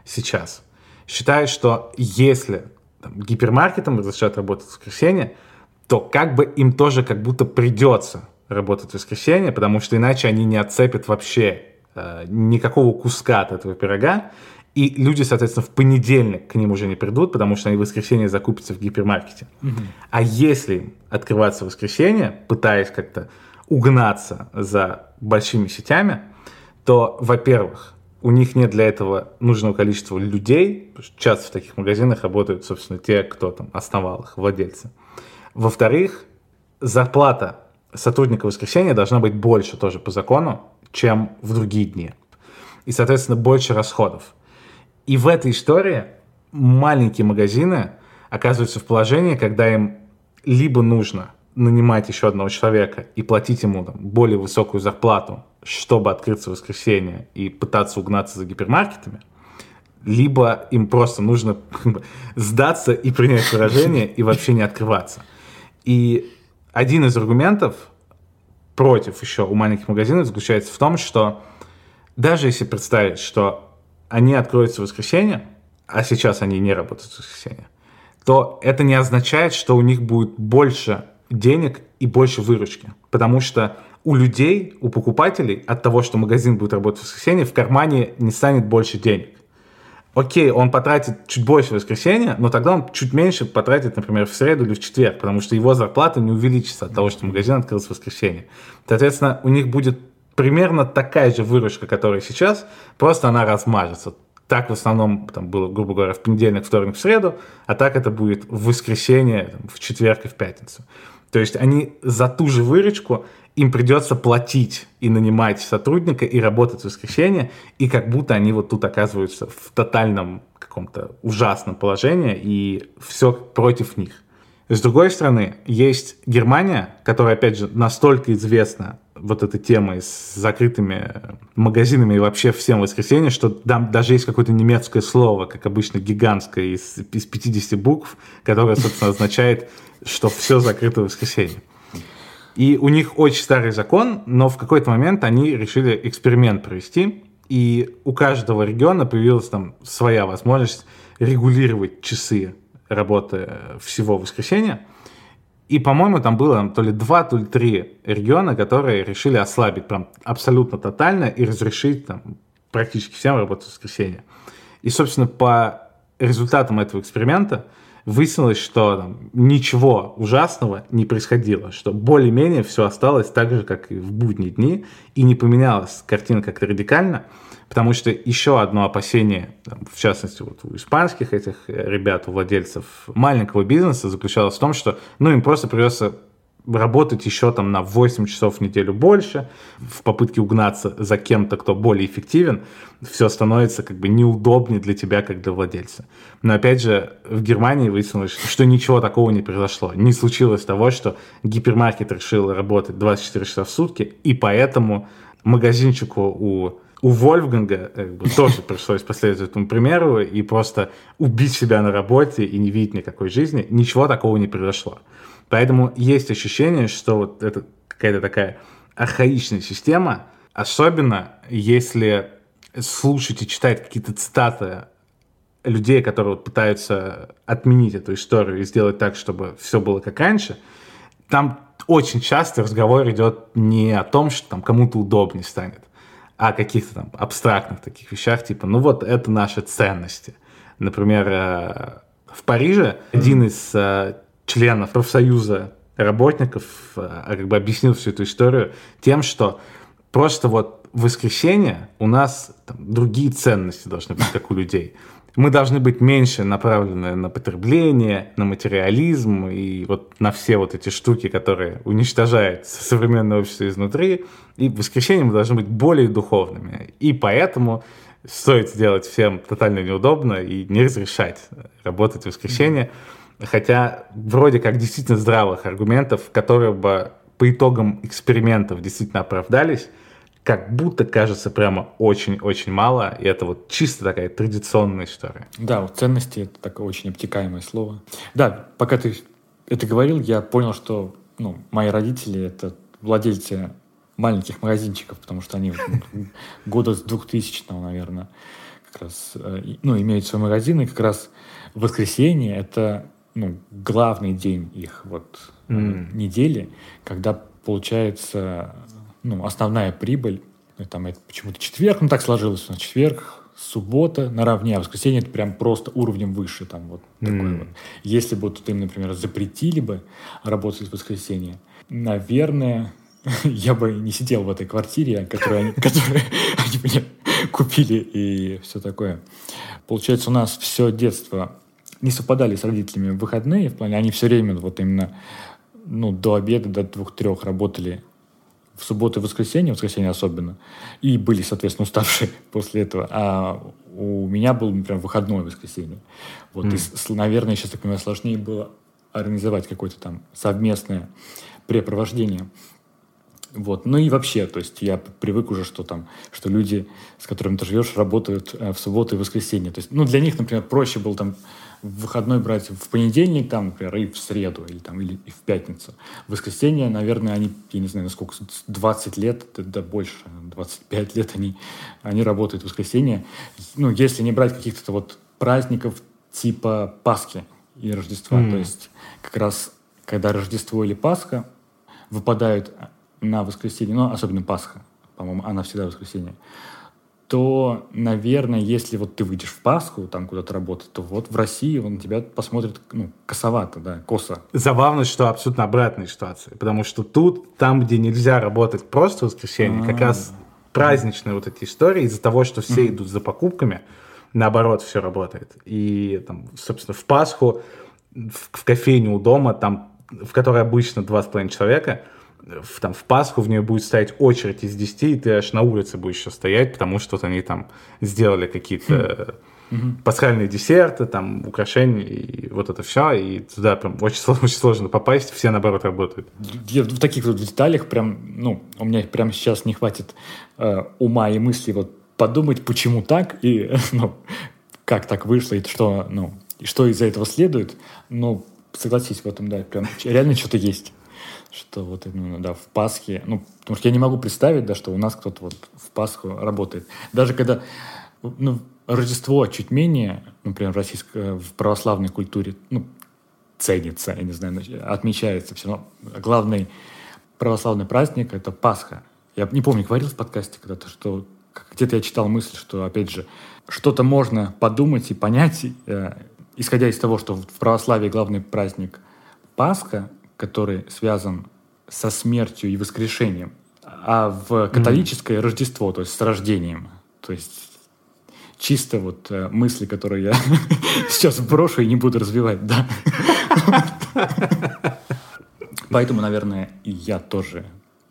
сейчас, считают, что если там, гипермаркетам разрешат работать в воскресенье, то как бы им тоже как будто придется работать в воскресенье, потому что иначе они не отцепят вообще э, никакого куска от этого пирога, и люди, соответственно, в понедельник к ним уже не придут, потому что они в воскресенье закупятся в гипермаркете. Угу. А если открываться в воскресенье, пытаясь как-то угнаться за большими сетями, то, во-первых, у них нет для этого нужного количества людей, часто в таких магазинах работают, собственно, те, кто там основал их, владельцы. Во-вторых, зарплата сотрудника воскресенья должна быть больше тоже по закону, чем в другие дни. И, соответственно, больше расходов. И в этой истории маленькие магазины оказываются в положении, когда им либо нужно нанимать еще одного человека и платить ему там, более высокую зарплату, чтобы открыться в воскресенье и пытаться угнаться за гипермаркетами, либо им просто нужно сдаться и принять выражение и вообще не открываться. И один из аргументов против еще у маленьких магазинов заключается в том, что даже если представить, что они откроются в воскресенье, а сейчас они не работают в воскресенье, то это не означает, что у них будет больше денег и больше выручки. Потому что у людей, у покупателей от того, что магазин будет работать в воскресенье, в кармане не станет больше денег. Окей, он потратит чуть больше в воскресенье, но тогда он чуть меньше потратит, например, в среду или в четверг, потому что его зарплата не увеличится от того, что магазин открылся в воскресенье. Соответственно, у них будет примерно такая же выручка, которая сейчас, просто она размажется. Так в основном там было, грубо говоря, в понедельник, вторник, в среду, а так это будет в воскресенье, там, в четверг и в пятницу. То есть они за ту же выручку им придется платить и нанимать сотрудника и работать в воскресенье, и как будто они вот тут оказываются в тотальном каком-то ужасном положении, и все против них. С другой стороны, есть Германия, которая, опять же, настолько известна вот этой темой с закрытыми магазинами и вообще всем воскресенье, что там даже есть какое-то немецкое слово, как обычно гигантское, из, из 50 букв, которое, собственно, означает, что все закрыто в воскресенье. И у них очень старый закон, но в какой-то момент они решили эксперимент провести, и у каждого региона появилась там своя возможность регулировать часы работы всего воскресенья. И, по-моему, там было то ли два, то ли три региона, которые решили ослабить прям абсолютно тотально и разрешить там практически всем работать в воскресенье. И, собственно, по результатам этого эксперимента выяснилось, что там, ничего ужасного не происходило, что более-менее все осталось так же, как и в будние дни, и не поменялась картина как-то радикально. Потому что еще одно опасение, в частности, вот у испанских этих э, ребят, у владельцев маленького бизнеса заключалось в том, что ну, им просто придется работать еще там на 8 часов в неделю больше, в попытке угнаться за кем-то, кто более эффективен, все становится как бы неудобнее для тебя, как для владельца. Но опять же, в Германии выяснилось, что ничего такого не произошло. Не случилось того, что гипермаркет решил работать 24 часа в сутки, и поэтому магазинчику у у Вольфганга бы, тоже пришлось последовать этому примеру и просто убить себя на работе и не видеть никакой жизни. Ничего такого не произошло. Поэтому есть ощущение, что вот это какая-то такая архаичная система, особенно если слушать и читать какие-то цитаты людей, которые вот пытаются отменить эту историю и сделать так, чтобы все было как раньше, там очень часто разговор идет не о том, что там кому-то удобнее станет, о каких-то там абстрактных таких вещах, типа, ну вот это наши ценности. Например, э, в Париже один из э, членов профсоюза работников э, как бы объяснил всю эту историю тем, что просто вот в воскресенье у нас там, другие ценности должны быть, как у людей мы должны быть меньше направлены на потребление, на материализм и вот на все вот эти штуки, которые уничтожают современное общество изнутри. И в воскресенье мы должны быть более духовными. И поэтому стоит сделать всем тотально неудобно и не разрешать работать в воскресенье. Хотя вроде как действительно здравых аргументов, которые бы по итогам экспериментов действительно оправдались, как будто кажется прямо очень-очень мало, и это вот чисто такая традиционная история. Да, вот ценности — это такое очень обтекаемое слово. Да, пока ты это говорил, я понял, что ну, мои родители — это владельцы маленьких магазинчиков, потому что они года с 2000 наверное, как раз, э, ну, имеют свой магазин, и как раз воскресенье — это ну, главный день их вот mm. недели, когда получается ну, основная прибыль, ну, там это почему-то четверг, ну так сложилось, на четверг, суббота наравне, а воскресенье это прям просто уровнем выше, там вот mm. такой вот. Если бы вот им, например, запретили бы работать в воскресенье, наверное, я бы не сидел в этой квартире, которую они, которую они мне купили и все такое. Получается, у нас все детство не совпадали с родителями в выходные, в плане, они все время вот именно ну, до обеда, до двух-трех работали в субботу и воскресенье, воскресенье особенно, и были, соответственно, уставшие после этого. А у меня был, например, выходное воскресенье. Вот, mm. и, наверное, сейчас, так понимаю, сложнее было организовать какое-то там совместное препровождение. Вот. Ну и вообще, то есть я привык уже, что там, что люди, с которыми ты живешь, работают э, в субботу и воскресенье. То есть, ну, для них, например, проще было там выходной брать в понедельник, там, например, и в среду, или, там, или и в пятницу. В воскресенье, наверное, они, я не знаю, насколько, 20 лет, да больше, 25 лет они, они работают в воскресенье. Ну, если не брать каких-то вот праздников типа Пасхи и Рождества, mm. то есть как раз когда Рождество или Пасха выпадают на воскресенье, ну, особенно Пасха, по-моему, она всегда в воскресенье, то, наверное, если вот ты выйдешь в Пасху, там куда-то работать, то вот в России он тебя посмотрит, ну, косовато, да, косо. Забавно, что абсолютно обратная ситуация, потому что тут, там, где нельзя работать просто в воскресенье, как раз праздничные вот эти истории, из-за того, что все идут за покупками, наоборот, все работает. И, там, собственно, в Пасху, в, в кофейне у дома, там, в которой обычно два с половиной человека – в, там, в Пасху в нее будет стоять очередь из 10, и ты аж на улице будешь еще стоять, потому что вот они там сделали какие-то mm-hmm. пасхальные десерты, там, украшения, и вот это все, и туда прям очень, очень сложно попасть, все, наоборот, работают. Я в таких вот деталях прям, ну, у меня прямо сейчас не хватит э, ума и мысли вот подумать, почему так, и, ну, как так вышло, и что, ну, и что из-за этого следует, но согласись в этом, да, прям реально что-то есть что вот именно, да, в Пасхе, ну, потому что я не могу представить, да, что у нас кто-то вот в Пасху работает. Даже когда, ну, Рождество чуть менее, например, в российской, в православной культуре, ну, ценится, я не знаю, отмечается все равно. Главный православный праздник — это Пасха. Я не помню, говорил в подкасте когда-то, что где-то я читал мысль, что, опять же, что-то можно подумать и понять, э, исходя из того, что в православии главный праздник Пасха, который связан со смертью и воскрешением, а в католическое mm. Рождество, то есть с рождением. То есть чисто вот э, мысли, которые я сейчас брошу и не буду развивать, да. Поэтому, наверное, и я тоже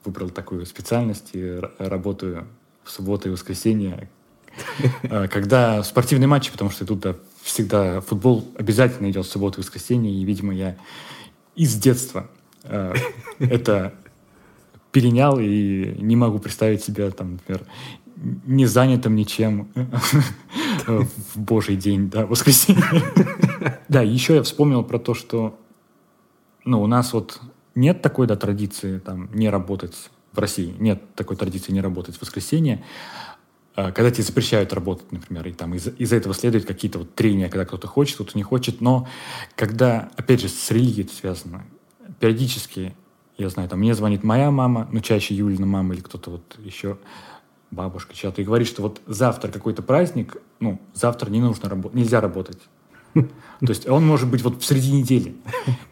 выбрал такую специальность и работаю в субботу и воскресенье, э, когда спортивные матчи, потому что тут да, всегда футбол обязательно идет в субботу и воскресенье, и, видимо, я из детства э, это перенял и не могу представить себя там, например, не занятым ничем в Божий день, да, воскресенье. Да, еще я вспомнил про то, что ну, у нас вот нет такой да, традиции там, не работать в России, нет такой традиции не работать в воскресенье. А, когда тебе запрещают работать, например, и там из- из этого следуют какие-то вот трения, когда кто-то хочет, кто-то не хочет, но когда, опять же, с религией это связано, периодически, я знаю, там мне звонит моя мама, ну, чаще Юлина мама или кто-то вот еще, бабушка чья-то, и говорит, что вот завтра какой-то праздник, ну, завтра не нужно работать, нельзя работать. То есть он может быть вот в среди недели.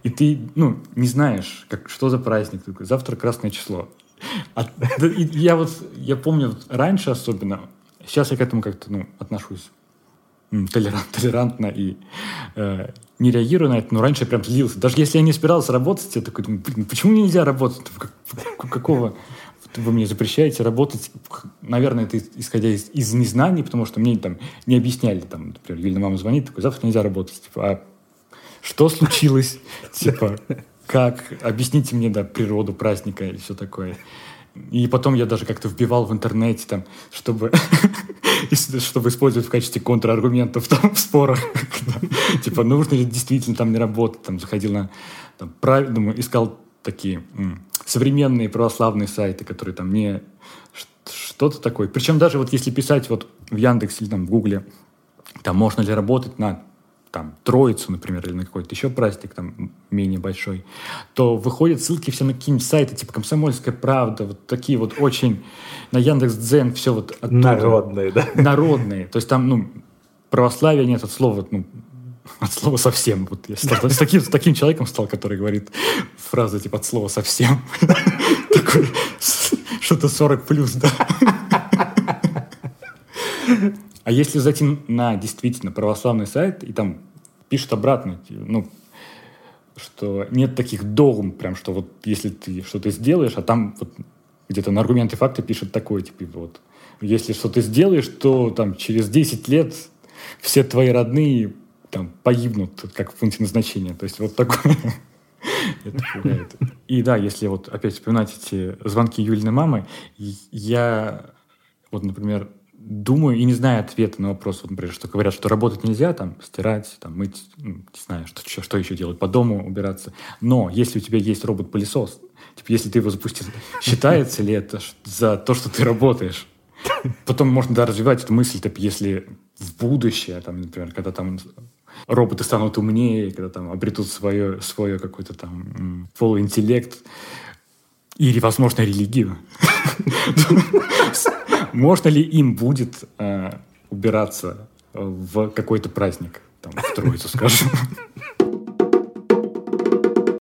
И ты, ну, не знаешь, как, что за праздник. Завтра красное число. А, да, я вот, я помню, раньше особенно, сейчас я к этому как-то, ну, отношусь толерант, толерантно и э, не реагирую на это, но раньше я прям злился. Даже если я не собирался работать, я такой думаю, блин, почему нельзя работать? Как- какого вы мне запрещаете работать? Наверное, это исходя из, из незнаний, потому что мне там не объясняли, там, например, Юлина мама звонит, такой, завтра нельзя работать. Типа, а что случилось? Типа, как? Объясните мне, да, природу праздника и все такое. И потом я даже как-то вбивал в интернете, там, чтобы, чтобы использовать в качестве контраргументов там, в спорах. Типа, нужно ли действительно там не работать? Там, заходил на, там, прав- думаю, искал такие современные православные сайты, которые там не что-то такое. Причем даже вот если писать вот в Яндексе или там в Гугле, там можно ли работать на там, Троицу, например, или на какой-то еще праздник, там, менее большой, то выходят ссылки все на какие-нибудь сайты, типа «Комсомольская правда», вот такие вот очень, на Яндекс.Дзен все вот оттуда. Народные, да? Народные. То есть там, ну, православия нет от слова, ну, от слова совсем. Вот я стал- с, таким, с таким человеком стал, который говорит фразы типа от слова совсем. Такой, что-то 40 плюс, да. А если зайти на действительно православный сайт, и там пишут обратно, ну, что нет таких догм, прям, что вот если ты что-то сделаешь, а там вот где-то на аргументы факты пишет такое, типа, вот, если что-то сделаешь, то там через 10 лет все твои родные там погибнут, как в пункте назначения. То есть вот такое. Это пугает. И да, если вот опять вспоминать эти звонки Юлиной мамы, я вот, например, думаю и не знаю ответа на вопрос, вот, например, что говорят, что работать нельзя, там, стирать, там, мыть, ну, не знаю, что, что, что еще делать, по дому убираться. Но если у тебя есть робот-пылесос, типа, если ты его запустил, считается ли это за то, что ты работаешь? Потом можно да, развивать эту мысль, типа, если в будущее, там, например, когда там роботы станут умнее, когда там обретут свое, свое какой-то там полуинтеллект или, возможно, религию, можно ли им будет э, убираться в какой-то праздник, там, в Троицу, скажем?